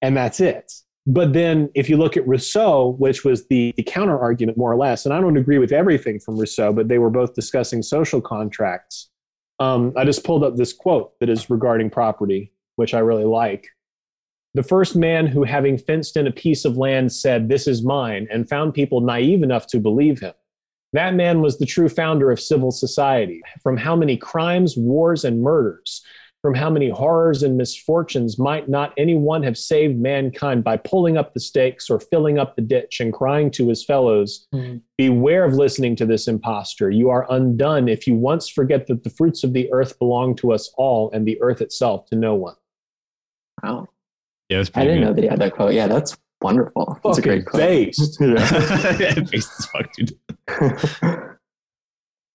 And that's it. But then if you look at Rousseau, which was the, the counter argument more or less, and I don't agree with everything from Rousseau, but they were both discussing social contracts. Um, I just pulled up this quote that is regarding property, which I really like. The first man who, having fenced in a piece of land, said, This is mine, and found people naive enough to believe him. That man was the true founder of civil society. From how many crimes, wars, and murders, from how many horrors and misfortunes might not any one have saved mankind by pulling up the stakes or filling up the ditch and crying to his fellows, Mhm. Beware of listening to this impostor. You are undone if you once forget that the fruits of the earth belong to us all and the earth itself to no one. Wow. Yeah, that's I pretty didn't know good. that he had that quote. Yeah, that's wonderful. That's a great quote. based. yeah. Based as fuck, dude.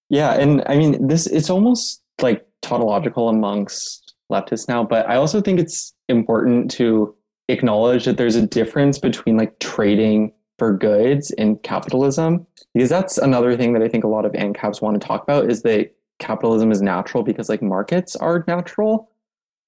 yeah, and I mean this it's almost like tautological amongst leftists now, but I also think it's important to acknowledge that there's a difference between like trading for goods and capitalism because that's another thing that I think a lot of ANCAPs want to talk about is that capitalism is natural because like markets are natural.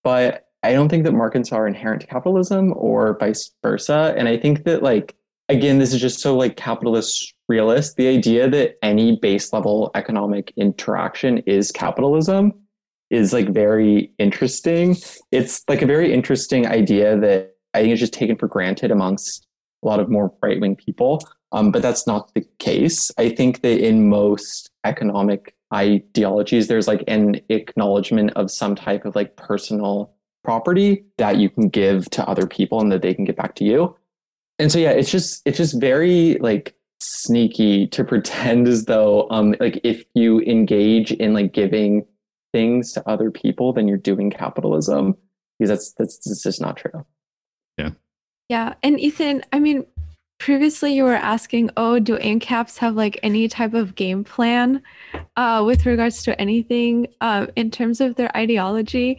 but I don't think that markets are inherent to capitalism or vice versa. And I think that like again, this is just so like capitalist realist. The idea that any base level economic interaction is capitalism is like very interesting. It's like a very interesting idea that I think is just taken for granted amongst a lot of more right wing people. Um, but that's not the case. I think that in most economic ideologies, there's like an acknowledgement of some type of like personal property that you can give to other people and that they can get back to you. And so yeah, it's just it's just very like sneaky to pretend as though um like if you engage in like giving things to other people, then you're doing capitalism because that's that's, that's just not true. Yeah. Yeah, and Ethan, I mean, previously you were asking, oh, do ANCAPs have like any type of game plan uh, with regards to anything uh, in terms of their ideology?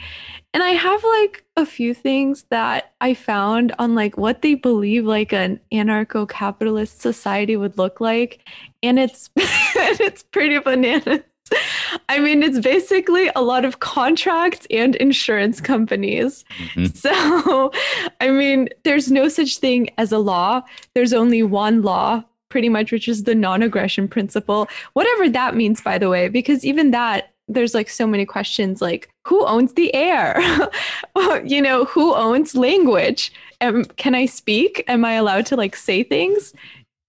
And I have like a few things that I found on like what they believe like an anarcho-capitalist society would look like. And it's it's pretty bananas. I mean, it's basically a lot of contracts and insurance companies. Mhm. So, I mean, there's no such thing as a law. There's only one law, pretty much, which is the non aggression principle. Whatever that means, by the way, because even that, there's like so many questions like who owns the air? you know, who owns language? Am, can I speak? Am I allowed to like say things?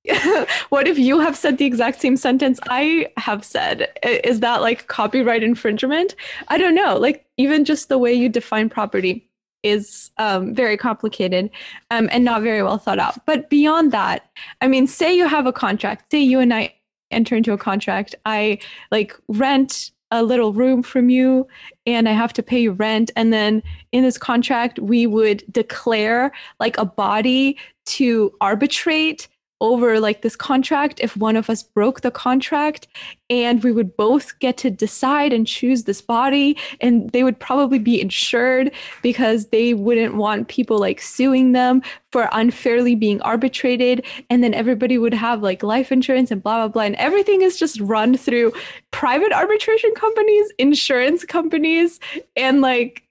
what if you have said the exact same sentence I have said? Is that like copyright infringement? I don't know. Like even just the way you define property is um, very complicated um, and not very well thought out. But beyond that, I mean, say you have a contract. Say you and I enter into a contract. I like rent a little room from you and I have to pay you rent. And then in this contract, we would declare like a body to arbitrate over like this contract if one of us broke the contract and we would both get to decide and choose this body and they would probably be insured because they wouldn't want people like suing them for unfairly being arbitrated and then everybody would have like life insurance and blah blah blah and everything is just run through private arbitration companies insurance companies and like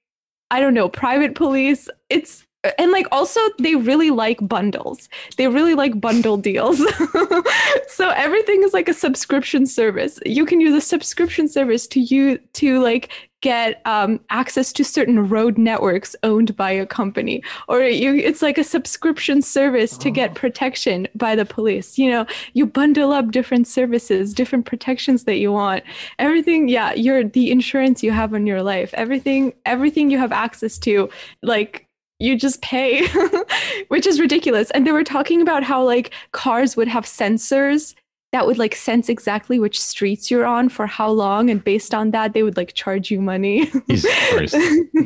I don't know, private police. It's and like also they really like bundles. They really like bundle deals. so everything is like a subscription service. You can use a subscription service to you to like get um, access to certain road networks owned by a company or you it's like a subscription service to get protection by the police you know you bundle up different services different protections that you want everything yeah your the insurance you have on your life everything everything you have access to like you just pay which is ridiculous and they were talking about how like cars would have sensors that would like sense exactly which streets you're on for how long and based on that they would like charge you money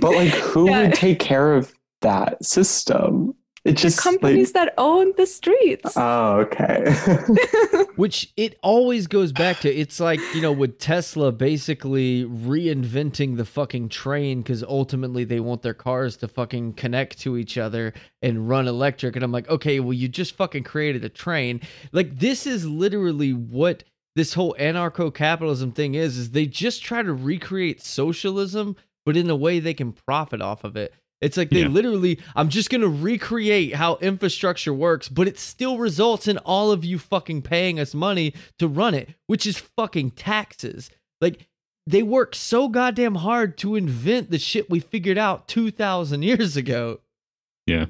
But like, who Yeah. would take care of that system? It the just companies that own the streets oh, okay. Which it always goes back to. It's like, you know, with Tesla basically reinventing the fucking train because ultimately they want their cars to fucking connect to each other and run electric. And I'm like, okay, well, you just fucking created a train. Like, this is literally what this whole anarcho capitalism thing is, is they just try to recreate socialism, but in a way they can profit off of it. It's like they Yeah. literally, I'm just going to recreate how infrastructure works, but it still results in all of you fucking paying us money to run it, which is fucking taxes. Like, they work so goddamn hard to invent the shit we figured out 2,000 years ago. Yeah.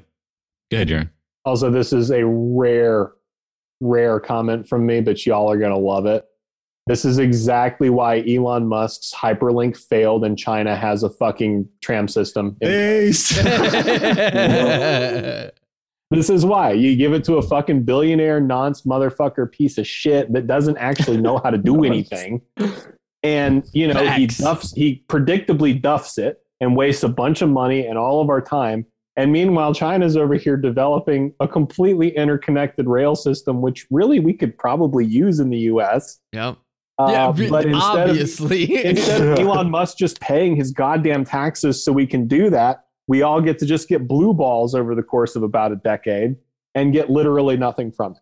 Go ahead, Jaron. Also, this is a rare, rare comment from me, but y'all are going to love it. This is exactly why Elon Musk's Hyperloop failed and China has a fucking tram system. This is why you give it to a fucking billionaire, nonce motherfucker piece of shit that doesn't actually know how to do anything. And, you know, he duffs, he predictably duffs it and wastes a bunch of money and all of our time. And meanwhile, China's over here developing a completely interconnected rail system, which really we could probably use in the US. yep. Uh, yeah, but instead of, instead of Elon Musk just paying his goddamn taxes so we can do that, we all get to just get blue balls over the course of about a decade and get literally nothing from it.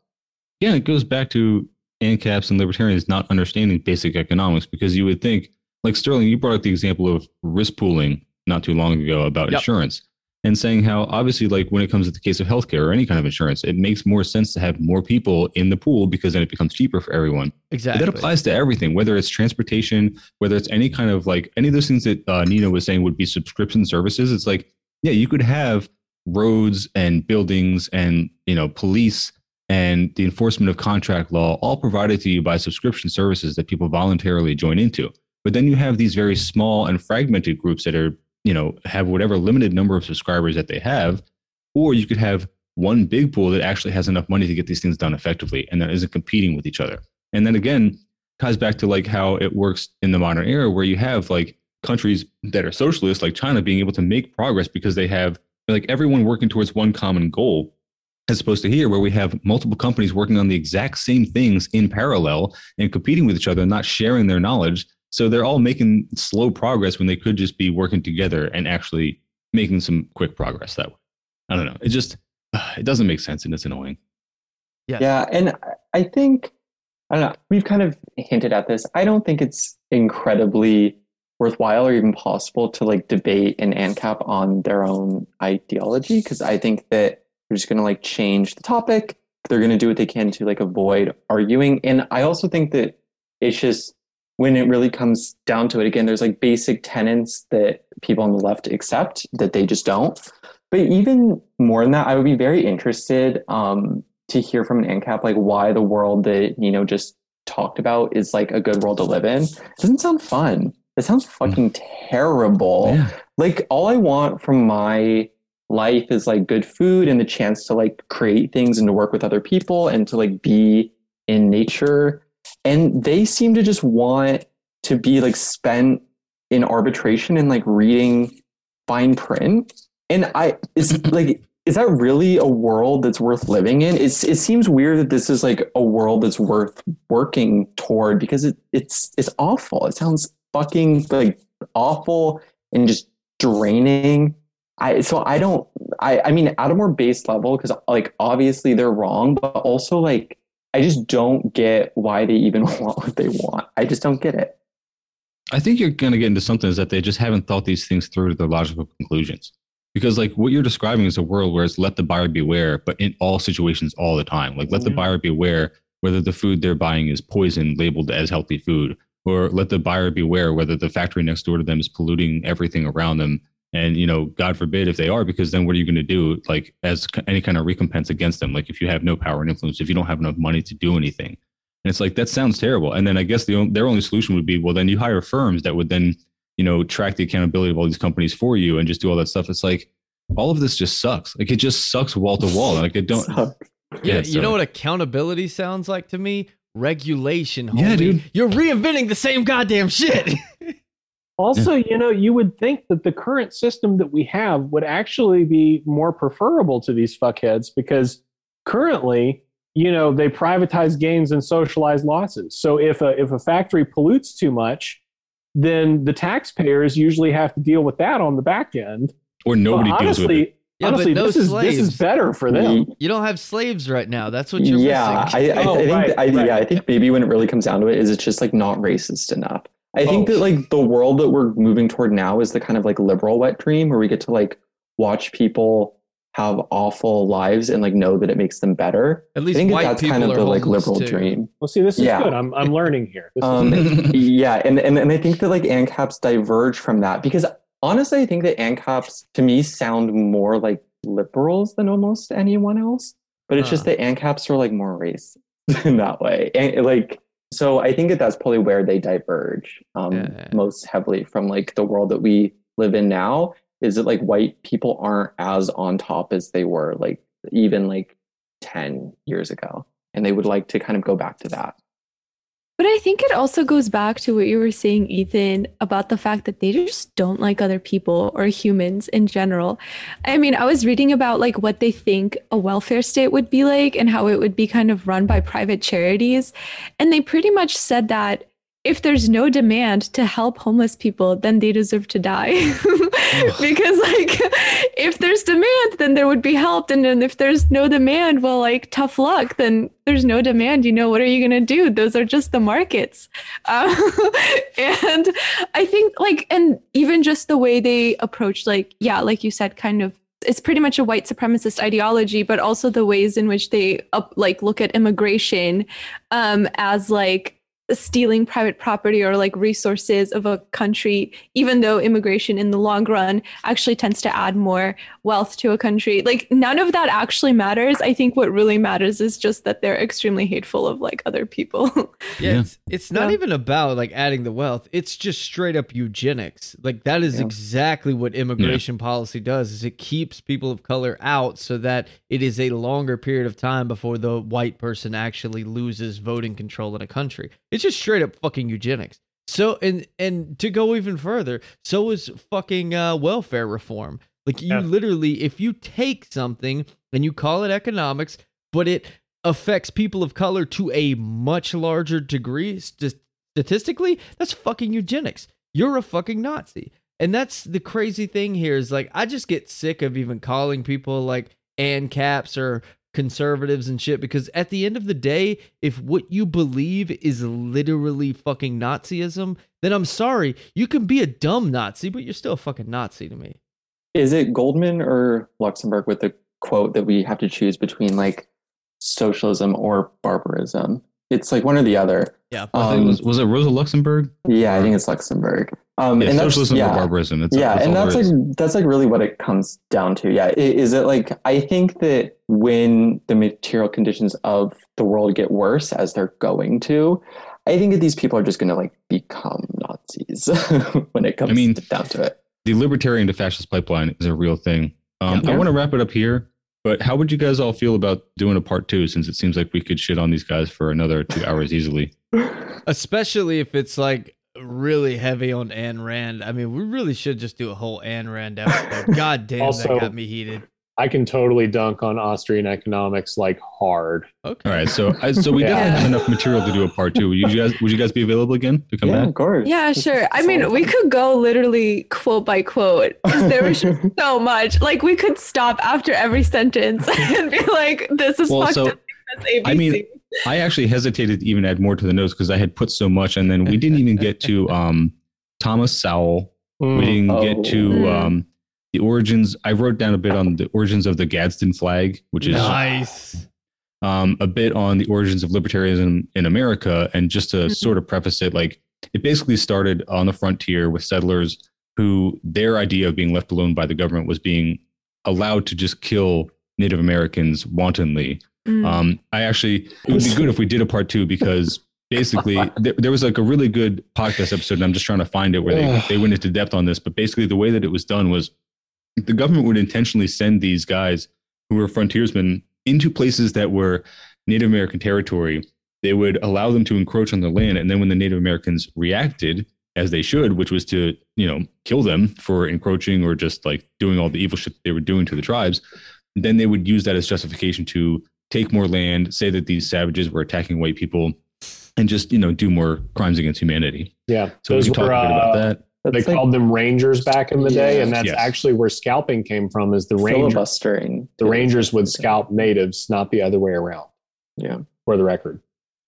Yeah, it goes back to ANCAPs and libertarians not understanding basic economics because you would think, like Sterling, you brought up the example of risk pooling not too long ago about Yep. insurance and saying how obviously like when it comes to the case of healthcare or any kind of insurance, it makes more sense to have more people in the pool because then it becomes cheaper for everyone. But Exactly. that applies to everything, whether it's transportation, whether it's any kind of like any of those things that uh, Nina was saying would be subscription services. It's like, yeah, you could have roads and buildings and you know police and the enforcement of contract law all provided to you by subscription services that people voluntarily join into. But then you have these very small and fragmented groups that are you know have whatever limited number of subscribers that they have, or you could have one big pool that actually has enough money to get these things done effectively and that isn't competing with each other. And then again, ties back to like how it works in the modern era where you have like countries that are socialist like China being able to make progress because they have like everyone working towards one common goal as opposed to here where we have multiple companies working on the exact same things in parallel and competing with each other not sharing their knowledge so they're all making slow progress when they could just be working together and actually making some quick progress that way i don't know it just it doesn't make sense and it's annoying Yeah. Yeah, and I- I think I don't know. We've kind of hinted at this. I don't think it's incredibly worthwhile or even possible to like debate an ANCAP on their own ideology because I think that they're just going to like change the topic. They're going to do what they can to like avoid arguing, and I also think that it's just when it really comes down to it. Again, there's like basic tenets that people on the left accept that they just don't. But even more than that, I would be very interested um, to hear from an ANCAP like why the world that Nino just talked about is like a good world to live in. It doesn't sound fun. It sounds fucking terrible. yeah Like all I want from my life is like good food and the chance to like create things and to work with other people and to like be in nature. And they seem to just want to be like spent in arbitration and like reading fine print. And I it's like is that really a world that's worth living in? It's it seems weird that this is like a world that's worth working toward because it, it's it's awful. It sounds fucking like awful and just draining. I so I don't I I mean at a more base level because like obviously they're wrong, but also like I just don't get why they even want what they want. I just don't get it. I think you're going to get into something is that they just haven't thought these things through to their logical conclusions. Because like what you're describing is a world where it's let the buyer beware, but in all situations, all the time. Like let the Yeah. buyer beware whether the food they're buying is poison labeled as healthy food, or let the buyer beware whether the factory next door to them is polluting everything around them. And you know, God forbid if they are, because then what are you going to do? Like as any kind of recompense against them? Like if you have no power and influence, if you don't have enough money to do anything, and it's like that sounds terrible. And then I guess the on- their only solution would be, well, then you hire firms that would then, you know, track the accountability of all these companies for you and just do all that stuff. It's like all of this just sucks. Like it just sucks wall to wall. Like it don't. Sucks. Yeah, Yeah, you know what accountability sounds like to me? Regulation. homie. Yeah, dude. You're reinventing the same goddamn shit. Also, you know, you would think that the current system that we have would actually be more preferable to these fuckheads because currently, you know, they privatize gains and socialize losses. So if a if a factory pollutes too much, then the taxpayers usually have to deal with that on the back end. Or nobody Well, deals with it. honestly, Yeah, honestly, but no this is this is better for them. Mm-hmm. you don't have slaves right now. That's what you're yeah, missing. I, I, Oh, I think right, I, right. yeah, I think maybe when it really comes down to it, is it's just like not racist enough. I think that like the world that we're moving toward now is the kind of like liberal wet dream where we get to like watch people have awful lives and like know that it makes them better. At I least think white that's people kind of are the like liberal too. dream. Well, see, this is Yeah. good. I'm I'm learning here. This is Um, yeah, and, and and I think that like ANCAPs diverge from that because honestly, I think that ANCAPs to me sound more like liberals than almost anyone else. But it's just Huh. that ANCAPs are like more race in that way, and like so I think that that's probably where they diverge um, Yeah. most heavily from like the world that we live in now. Is that like white people aren't as on top as they were like even like ten years ago, and they would like to kind of go back to that. But I think it also goes back to what you were saying, Ethan, about the fact that they just don't like other people or humans in general. I mean, I was reading about like what they think a welfare state would be like and how it would be kind of run by private charities. And they pretty much said that if there's no demand to help homeless people, then they deserve to die. because like if there's demand, then there would be help. And then if there's no demand, well, like tough luck, then there's no demand. You know, what are you gonna do? Those are just the markets. Uh, and I think like and even just the way they approach like, yeah, like you said, kind of it's pretty much a white supremacist ideology, but also the ways in which they up, like look at immigration um, as like stealing private property or like resources of a country, even though immigration in the long run actually tends to add more wealth to a country. Like none of that actually matters. I think what really matters is just that they're extremely hateful of like other people. Yeah, Yeah. It's, it's not Yeah. even about like adding the wealth. It's just straight up eugenics. Like that is Yeah. exactly what immigration policy does. Is it keeps people of color out so that it is a longer period of time before the white person actually loses voting control in a country. It's just straight up fucking eugenics. So and and to go even further, so is fucking uh, welfare reform. Like you Yeah. literally, if you take something and you call it economics, but it affects people of color to a much larger degree st- statistically, that's fucking eugenics. You're a fucking Nazi. And that's the crazy thing here is like I just get sick of even calling people like ANCAPs or conservatives and shit because at the end of the day, if what you believe is literally fucking Nazism, then I'm sorry, you can be a dumb Nazi, but you're still a fucking Nazi to me. Is it Goldman or Luxemburg with the quote that we have to choose between like socialism or barbarism? It's like one or the other. Yeah. I it Um, was, was it Rosa Luxemburg? Yeah, I think it's Luxemburg. Um, Yeah, and that's, socialism yeah, or barbarism. That's, yeah, that's and that's like that's like really what it comes down to. Yeah, is it like I think that when the material conditions of the world get worse as they're going to, I think that these people are just going to like become Nazis when it comes I mean- down to it. the libertarian to fascist pipeline is a real thing. Um, Yeah. I want to wrap it up here, but how would you guys all feel about doing a part two? Since it seems like we could shit on these guys for another two hours easily. Especially if it's like really heavy on Ayn Rand. I mean, we really should just do a whole Ayn Rand episode. God damn, Also- that got me heated. I can totally dunk on Austrian economics like hard. Okay. All right, so I, so we Yeah. definitely have enough material to do a part two. Would you guys would you guys be available again to come yeah, back? of course. Yeah, sure. I mean, we could go literally quote by quote. There was just so much. Like we could stop after every sentence and be like, "This is Well, fucked so, up." ABC. I mean, I actually hesitated to even add more to the notes because I had put so much, and then we didn't even get to um, Thomas Sowell. We didn't Oh. get to Mm. um, the origins. I wrote down a bit on the origins of the Gadsden flag, which is nice. um, a bit on the origins of libertarianism in America. And just to Mhm. sort of preface it, like it basically started on the frontier with settlers who their idea of being left alone by the government was being allowed to just kill Native Americans wantonly. Mm. Um, I actually, it would be good if we did a part two because basically there, there was like a really good podcast episode, and I'm just trying to find it where they, they went into depth on this. But basically, the way that it was done was the government would intentionally send these guys who were frontiersmen into places that were Native American territory. They would allow them to encroach on the land, and then when the Native Americans reacted, as they should, which was to you know kill them for encroaching or just like doing all the evil shit they were doing to the tribes, then they would use that as justification to take more land, say that these savages were attacking white people, and just you know do more crimes against humanity. Yeah, So we can talk a bit about uh, that. They like called them rangers back in the day, and that's Yes. actually where scalping came from. Is the rangers? filibustering. The rangers would scalp natives, not the other way around. Yeah. For the record.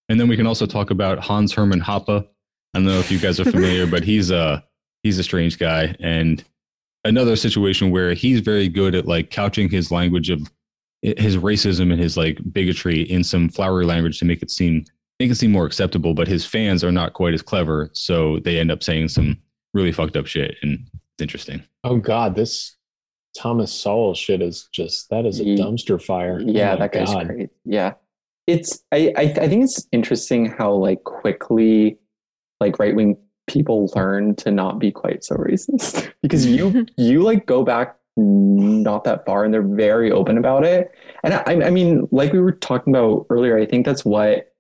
And then we can also talk about Hans Hermann Hoppe. I don't know if you guys are familiar, but he's a he's a strange guy, and another situation where he's very good at like couching his language of his racism and his like bigotry in some flowery language to make it seem make it seem more acceptable. But his fans are not quite as clever, so they end up saying some really fucked up shit, and it's interesting. Oh God, this Thomas Sowell shit is just that is a mm-hmm. dumpster fire. Yeah, Oh that guy's God. great. Yeah, it's I, I I think it's interesting how like quickly like right wing people learn to not be quite so racist because you you like go back not that far and they're very open about it and I, I mean like we were talking about earlier i think that's what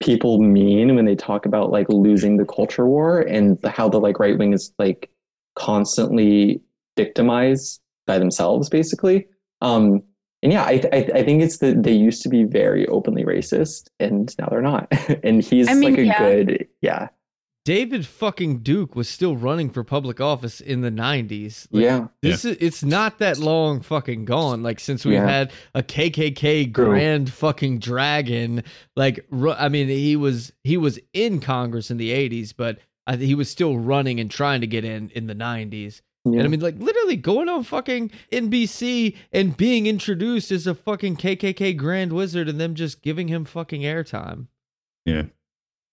people mean when they talk about like losing the culture war and the, how the like right wing is like constantly victimized by themselves basically um and yeah, I, I I think it's that they used to be very openly racist, and now they're not. and he's I mean, like a yeah. good, yeah, David fucking Duke was still running for public office in the 90s. Like, yeah. This is it's not that long fucking gone. Like since we've Yeah. had a KKK True. grand fucking dragon. Like ru- I mean, he was he was in Congress in the 80s, but I, he was still running and trying to get in in the 90s. yeah. And I mean, like literally going on fucking NBC and being introduced as a fucking KKK grand wizard, and them just giving him fucking airtime. Yeah.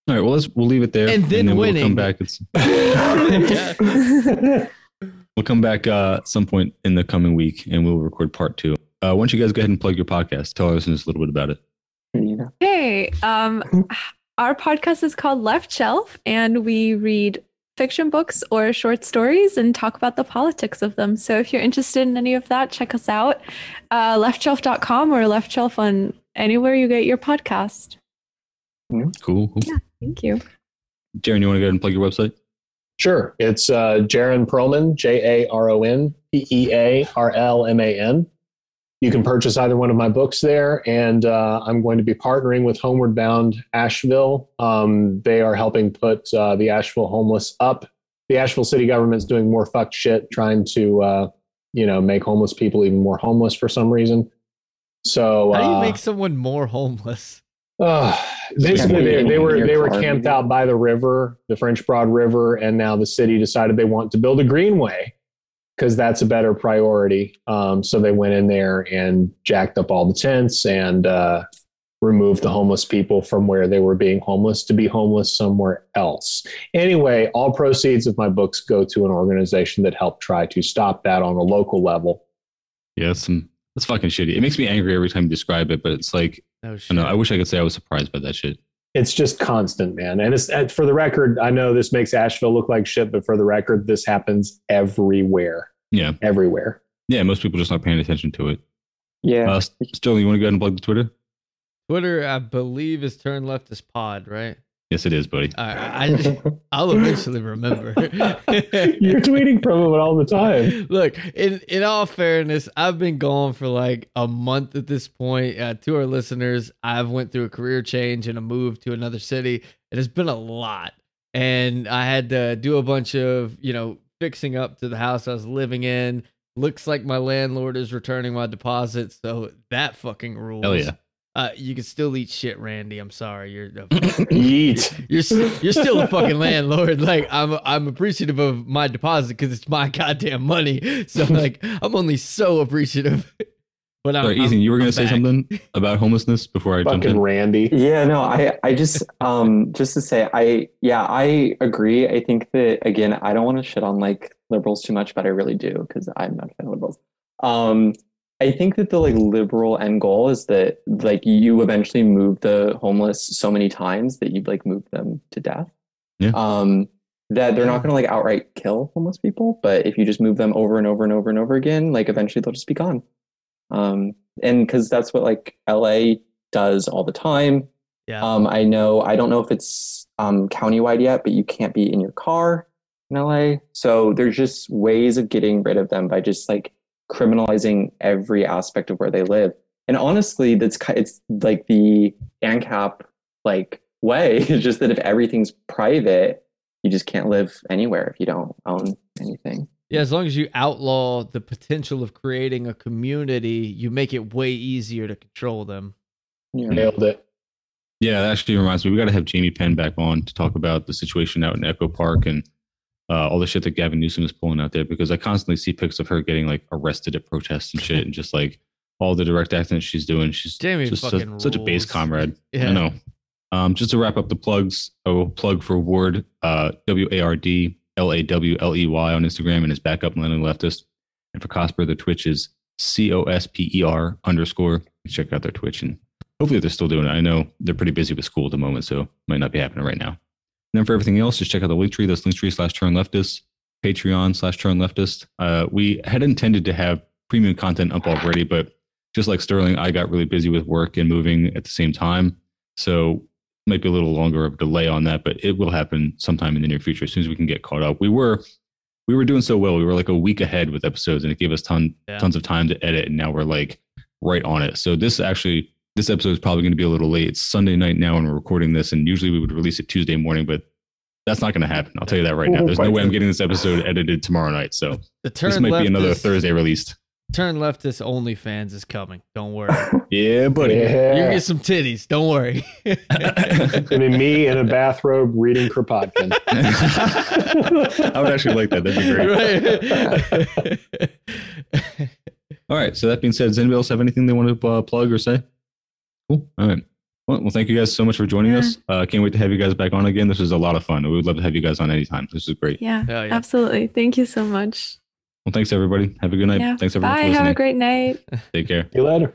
All right. Well, let's we'll leave it there, And then winning. we'll come back. It's, we'll come back uh, at some point in the coming week, and we'll record part two. Uh, why don't you guys go ahead and plug your podcast? Tell our listeners a little bit about it. Hey, um, our podcast is called Left Shelf, and we read fiction books or short stories and talk about the politics of them. So if you're interested in any of that, check us out. Uh, leftshelf.com or Left Shelf on anywhere you get your podcast. Cool. cool. Thank you. Jaron, you want to go ahead and plug your website? Sure. It's uh, Jaron Pearlman, J A R O N P E A R L M A N. You can purchase either one of my books there, and uh, I'm going to be partnering with Homeward Bound Asheville. Um, they are helping put uh, the Asheville homeless up. The Asheville city government's doing more fucked shit, trying to uh, you know make homeless people even more homeless for some reason. So How do you uh, make someone more homeless? Uh, basically, they, they were they were camped maybe? out by the river, the French Broad River, and now the city decided they want to build a greenway because that's a better priority. Um, so they went in there and jacked up all the tents and uh, removed the homeless people from where they were being homeless to be homeless somewhere else. Anyway, all proceeds of my books go to an organization that helped try to stop that on a local level. Yeah, that's some that's fucking shitty. It makes me angry every time you describe it, but it's like No I shit. know. I wish I could say I was surprised by that shit. it's just constant, man. And it's and for the record, I know this makes Asheville look like shit, but for the record, this happens everywhere, Yeah, everywhere. yeah. Most people just not paying attention to it. Yeah. Uh, Sterling, you want to go ahead and plug the Twitter? Twitter, I believe, is turn leftist pod, right? Yes, it is, buddy. I, I, I'll eventually remember. You're tweeting from it all the time. Look, in in all fairness, I've been gone for like a month at this point. Uh, to our listeners, I've went through a career change and a move to another city. It has been a lot, and I had to do a bunch of you know fixing up to the house I was living in. Looks like my landlord is returning my deposit, so that fucking rules. Hell yeah. Uh, you can still eat shit, Randy. I'm sorry, you're a Yeet. you're s- you're still a fucking landlord. Like I'm I'm appreciative of my deposit because it's my goddamn money. So like I'm only so appreciative. But I'm, Sorry, I'm- Ethan, you were going I'm to say back. something about homelessness before I jumped Fucking in. Randy. Yeah, no, I, I just, um, just to say, I, yeah, I agree. I think that again, I don't want to shit on like liberals too much, but I really do because I'm not a fan of liberals. Um, I think that the like liberal end goal is that like you eventually move the homeless so many times that you like move them to death. Yeah. Um, that they're not going to like outright kill homeless people, but if you just move them over and over and over and over again, like eventually they'll just be gone. Um, and because that's what like LA does all the time. Yeah. Um, I know I don't know if it's um, countywide yet, but you can't be in your car in LA. So there's just ways of getting rid of them by just like criminalizing every aspect of where they live. And honestly, that's it's like the ANCAP like way. It's just that if everything's private, you just can't live anywhere if you don't own anything. yeah, as long as you outlaw the potential of creating a community, you make it way easier to control them. Yeah. Nailed it. Yeah, that actually reminds me. We got to have Jamie Penn back on to talk about the situation out in Echo Park and uh, all the shit that Gavin Newsom is pulling out there because I constantly see pics of her getting like arrested at protests and shit and just like all the direct acting she's doing. She's Jamie just fucking such, a base comrade. Yeah. I know. Um, just to wrap up the plugs, I will plug for Ward, uh, W A R D L A W L E Y on Instagram and his backup millennial leftist. And for Cosper, the Twitch is C O S P E R underscore. Check out their Twitch and hopefully they're still doing it. I know they're pretty busy with school at the moment, so might not be happening right now. And then for everything else, just check out the link tree. That's linktree slash turn leftist, Patreon slash turn leftist. Uh, we had intended to have premium content up already, but just like Sterling, I got really busy with work and moving at the same time. So might be a little longer of a delay on that, but it will happen sometime in the near future as soon as we can get caught up. We were we were doing so well. We were like a week ahead with episodes and it gave us ton Yeah. tons of time to edit and now we're like right on it. So this actually this episode is probably going to be a little late. It's Sunday night now and we're recording this and usually we would release it Tuesday morning, but That's not going to happen. I'll tell you that right now. There's no way I'm getting this episode edited tomorrow night. So The turn this might be another is, Thursday released. Turn leftist OnlyFans is coming. Don't worry. Yeah, buddy. You're Yeah. gonna get some titties. Don't worry. I mean, me in a bathrobe reading Kropotkin. I would actually like that. That'd be great. Right. All right. So that being said, does anybody else have anything they want to uh, plug or say? Cool. All right. Well, well, thank you guys so much for joining Yeah. us. Uh, can't wait to have you guys back on again. This was a lot of fun. We would love to have you guys on anytime. This is great. Yeah, Hell yeah. absolutely. Thank you so much. Well, thanks everybody. Have a good night. Yeah. Thanks everyone Bye. for. Have a great night. Take care. See you later.